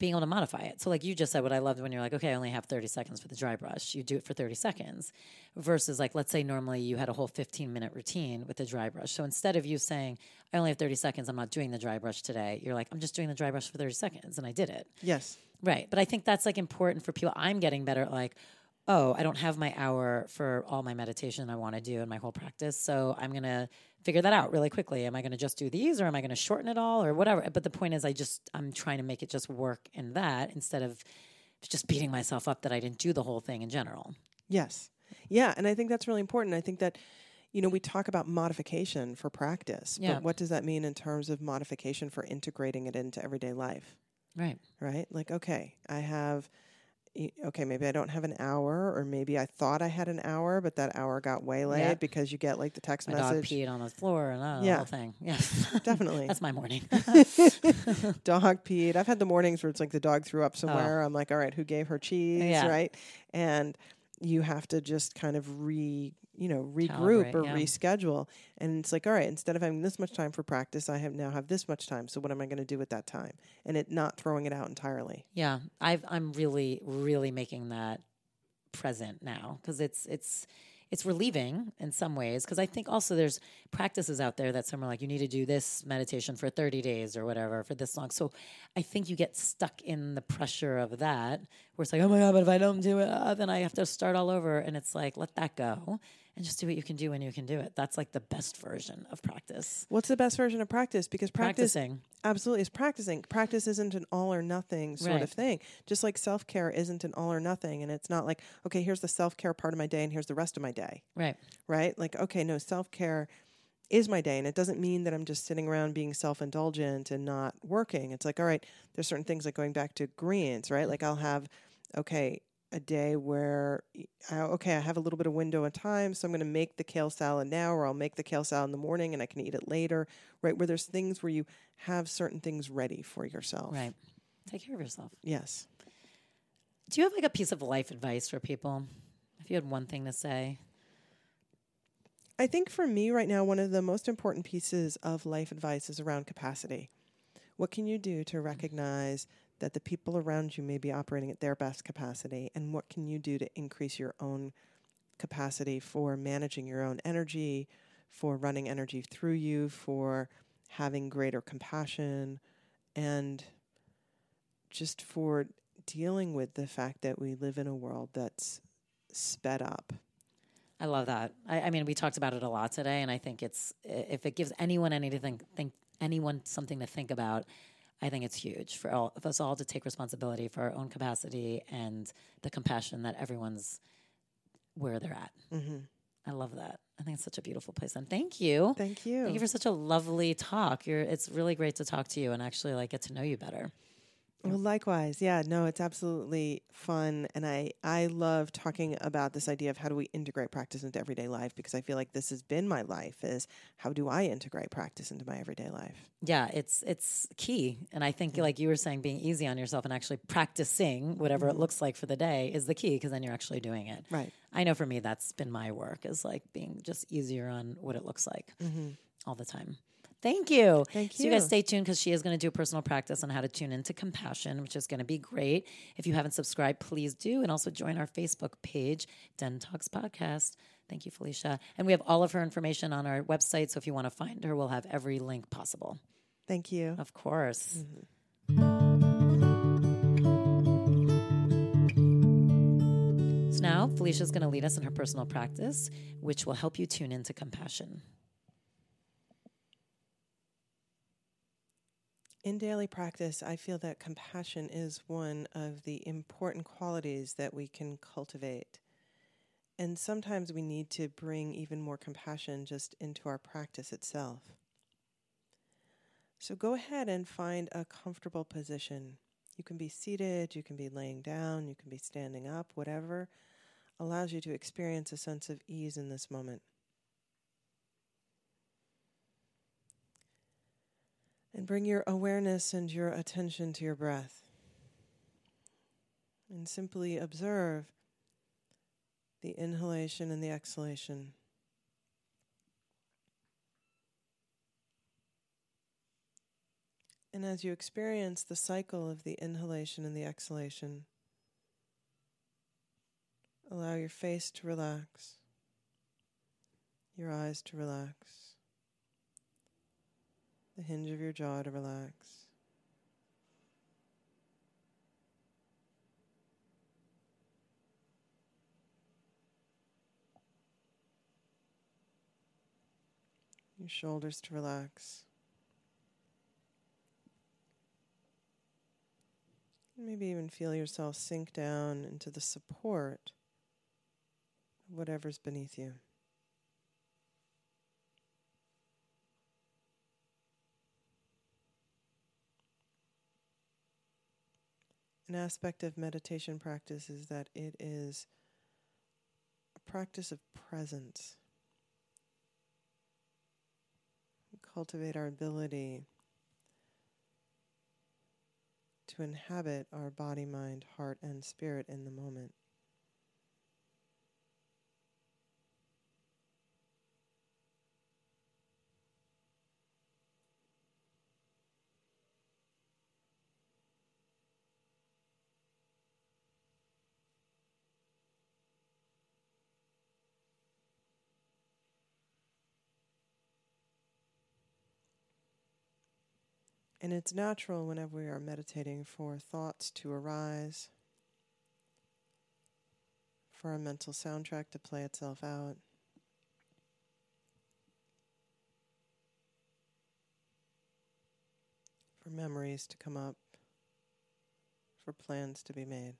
[SPEAKER 2] being able to modify it. So, like you just said, what I loved when you're like, okay, I only have 30 seconds for the dry brush. You do it for 30 seconds versus like, let's say normally you had a whole 15 minute routine with the dry brush. So instead of you saying, I only have 30 seconds, I'm not doing the dry brush today, you're like, I'm just doing the dry brush for 30 seconds and I did it.
[SPEAKER 3] Yes.
[SPEAKER 2] Right. But I think that's like important for people. I'm getting better at like, oh, I don't have my hour for all my meditation I want to do and my whole practice. So I'm going to figure that out really quickly. Am I going to just do these or am I going to shorten it all or whatever? But the point is, I just, I'm trying to make it just work in that instead of just beating myself up that I didn't do the whole thing in general.
[SPEAKER 3] Yes. Yeah. And I think that's really important. I think that, you know, we talk about modification for practice,
[SPEAKER 2] Yeah.
[SPEAKER 3] but what does that mean in terms of modification for integrating it into everyday life?
[SPEAKER 2] Right.
[SPEAKER 3] right? Like, okay, I have, okay, maybe I don't have an hour, or maybe I thought I had an hour, but that hour got waylaid
[SPEAKER 2] Yeah.
[SPEAKER 3] because you get like the text
[SPEAKER 2] My dog
[SPEAKER 3] message.
[SPEAKER 2] peed on the floor and uh, the
[SPEAKER 3] Yeah.
[SPEAKER 2] whole thing. *laughs* Yeah.
[SPEAKER 3] Definitely.
[SPEAKER 2] That's my morning. *laughs*
[SPEAKER 3] dog peed. I've had the mornings where it's like the dog threw up somewhere. I'm like, all right, who gave her cheese,
[SPEAKER 2] Oh. Yeah.
[SPEAKER 3] right? And you have to just kind of re, you know, regroup
[SPEAKER 2] Calibrate,
[SPEAKER 3] or
[SPEAKER 2] yeah.
[SPEAKER 3] reschedule. And it's like, all right, instead of having this much time for practice, I have now have this much time. So what am I going to do with that time? And it not throwing it out entirely.
[SPEAKER 2] Yeah, I've, I'm really, really making that present now because it's it's it's relieving in some ways because I think also there's practices out there that some are like you need to do this meditation for 30 days or whatever for this long. So I think you get stuck in the pressure of that where it's like oh my god, but if I don't do it, uh, then I have to start all over. And it's like let that go and just do what you can do when you can do it. That's like the best version of practice.
[SPEAKER 3] What's the best version of practice? Because practice
[SPEAKER 2] Practicing.
[SPEAKER 3] absolutely is practicing. Practice isn't an all or nothing sort
[SPEAKER 2] Right.
[SPEAKER 3] of thing. Just like self care isn't an all or nothing. And it's not like, okay, here's the self care part of my day and here's the rest of my day,
[SPEAKER 2] Right.
[SPEAKER 3] right? Like, okay, no, self care is my day. And it doesn't mean that I'm just sitting around being self indulgent and not working. It's like, all right, there's certain things like going back to greens, right? Like I'll have, okay, a day where I, okay, I have a little bit of window of time, so I'm going to make the kale salad now, or I'll make the kale salad in the morning and I can eat it later, right? Where there's things where you have certain things ready for yourself.
[SPEAKER 2] Right. Take care of yourself.
[SPEAKER 3] Yes.
[SPEAKER 2] Do you have like a piece of life advice for people? If you had one thing to say.
[SPEAKER 3] I think for me right now, one of the most important pieces of life advice is around capacity. What can you do to mm. recognize that the people around you may be operating at their best capacity? And what can you do to increase your own capacity for managing your own energy, for running energy through you, for having greater compassion, and just for dealing with the fact that we live in a world that's sped up?
[SPEAKER 2] I love that. I, I mean, we talked about it a lot today, and I think it's if it gives anyone anything, think anyone something to think about. I think it's huge for all of us all to take responsibility for our own capacity and the compassion that everyone's where they're at.
[SPEAKER 3] Mm-hmm.
[SPEAKER 2] I love that. I think it's such a beautiful place. And thank you.
[SPEAKER 3] Thank you.
[SPEAKER 2] Thank you for such a lovely talk. You're, it's really great to talk to you and actually like get to know you better.
[SPEAKER 3] Well, likewise, yeah, no, it's absolutely fun, and I I love talking about this idea of how do we integrate practice into everyday life because I feel like this has been my life is how do I integrate practice into my everyday life?
[SPEAKER 2] Yeah, it's it's key, and I think like you were saying, being easy on yourself and actually practicing whatever it mm-hmm. looks like for the day is the key because then you're actually doing it.
[SPEAKER 3] Right.
[SPEAKER 2] I know for me that's been my work is like being just easier on what it looks like mm-hmm. all the time. Thank you.
[SPEAKER 3] Thank you.
[SPEAKER 2] So you guys stay tuned because she is going to do a personal practice on how to tune into compassion, which is going to be great. If you haven't subscribed, please do, and also join our Facebook page, Den Talks Podcast. Thank you, Felicia. And we have all of her information on our website, so if you want to find her, we'll have every link possible.
[SPEAKER 3] Thank you.
[SPEAKER 2] Of course. Mm-hmm. So now Felicia is going to lead us in her personal practice, which will help you tune into compassion.
[SPEAKER 3] In daily practice, I feel that compassion is one of the important qualities that we can cultivate. And sometimes we need to bring even more compassion just into our practice itself. So go ahead and find a comfortable position. You can be seated, you can be laying down, you can be standing up, whatever allows you to experience a sense of ease in this moment. And bring your awareness and your attention to your breath. And simply observe the inhalation and the exhalation. And as you experience the cycle of the inhalation and the exhalation, allow your face to relax, your eyes to relax the hinge of your jaw to relax. Your shoulders to relax. Maybe even feel yourself sink down into the support of whatever's beneath you. An aspect of meditation practice is that it is a practice of presence. We cultivate our ability to inhabit our body, mind, heart, and spirit in the moment. And it's natural whenever we are meditating for thoughts to arise, for our mental soundtrack to play itself out. For memories to come up, for plans to be made.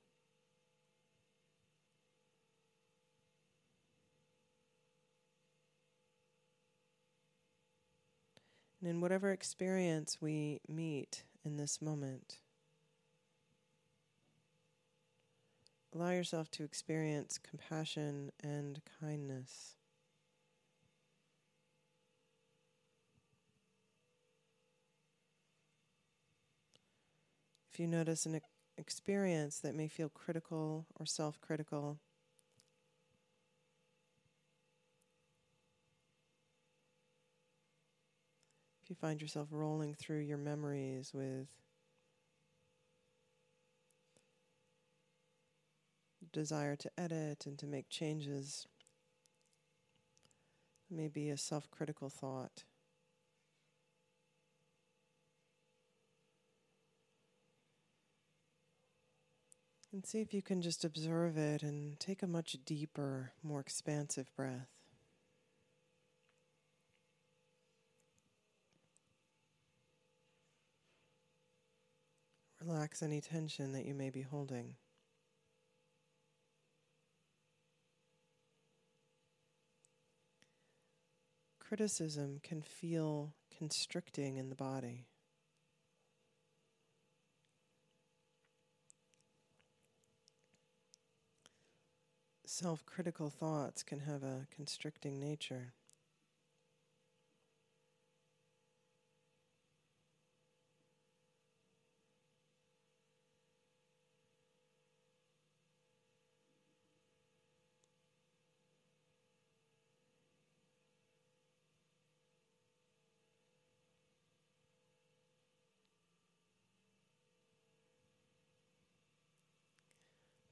[SPEAKER 3] And in whatever experience we meet in this moment, allow yourself to experience compassion and kindness. If you notice an experience that may feel critical or self critical, find yourself rolling through your memories with desire to edit and to make changes, maybe a self critical thought. And see if you can just observe it and take a much deeper, more expansive breath. Relax any tension that you may be holding. Criticism can feel constricting in the body. Self critical thoughts can have a constricting nature.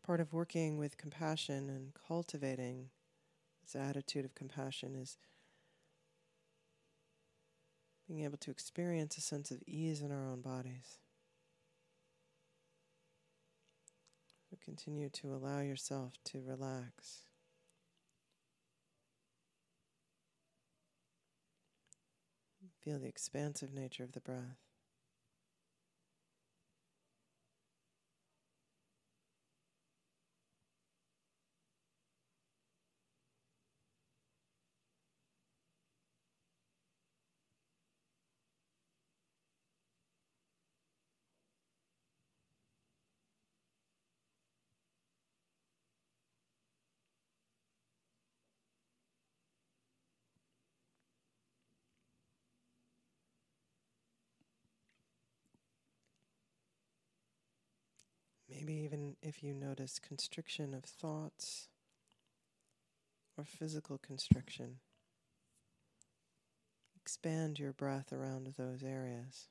[SPEAKER 3] Part of working with compassion and cultivating this attitude of compassion is being able to experience a sense of ease in our own bodies. Continue to allow yourself to relax. Feel the expansive nature of the breath. Maybe even if you notice constriction of thoughts or physical constriction, expand your breath around those areas.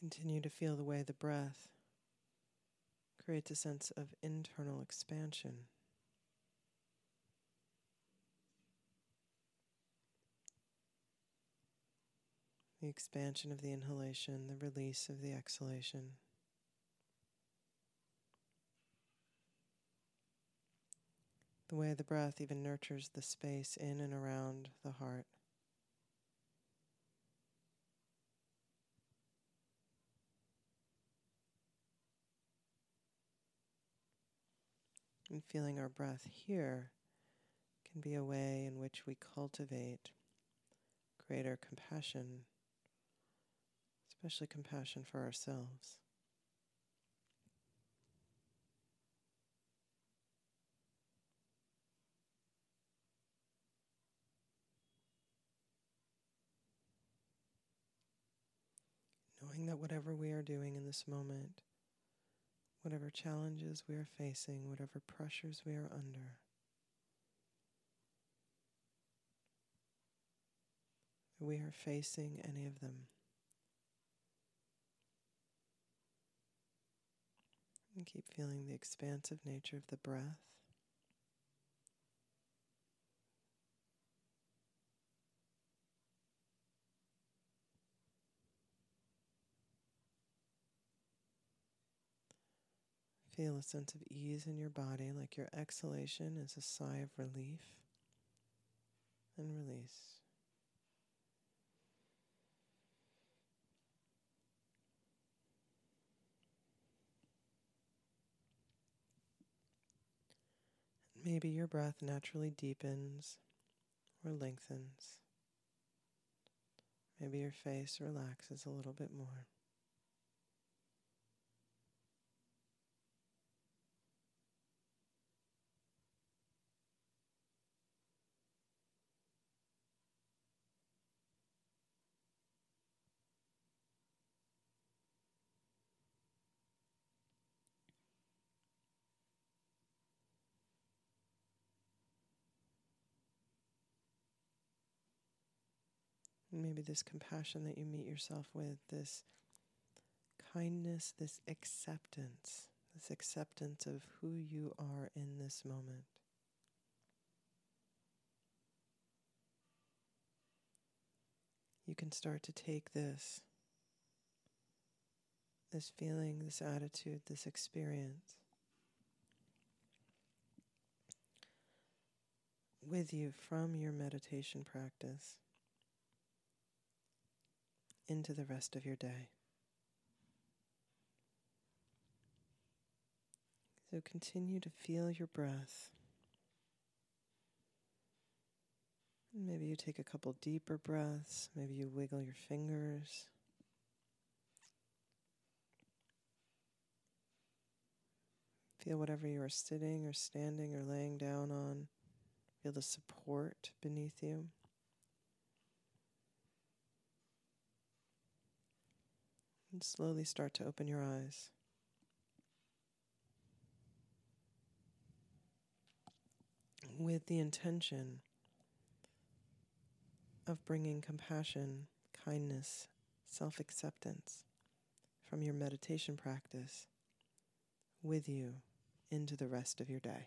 [SPEAKER 3] Continue to feel the way the breath creates a sense of internal expansion. The expansion of the inhalation, the release of the exhalation. The way the breath even nurtures the space in and around the heart. And feeling our breath here can be a way in which we cultivate greater compassion, especially compassion for ourselves. Knowing that whatever we are doing in this moment whatever challenges we are facing, whatever pressures we are under. We are facing any of them. And keep feeling the expansive nature of the breath. Feel a sense of ease in your body, like your exhalation is a sigh of relief and release. Maybe your breath naturally deepens or lengthens. Maybe your face relaxes a little bit more. Maybe this compassion that you meet yourself with, this kindness, this acceptance, this acceptance of who you are in this moment. You can start to take this, this feeling, this attitude, this experience with you from your meditation practice into the rest of your day. So continue to feel your breath. Maybe you take a couple deeper breaths. Maybe you wiggle your fingers. Feel whatever you are sitting or standing or laying down on. Feel the support beneath you. And slowly start to open your eyes. With the intention of bringing compassion, kindness, self acceptance from your meditation practice with you into the rest of your day.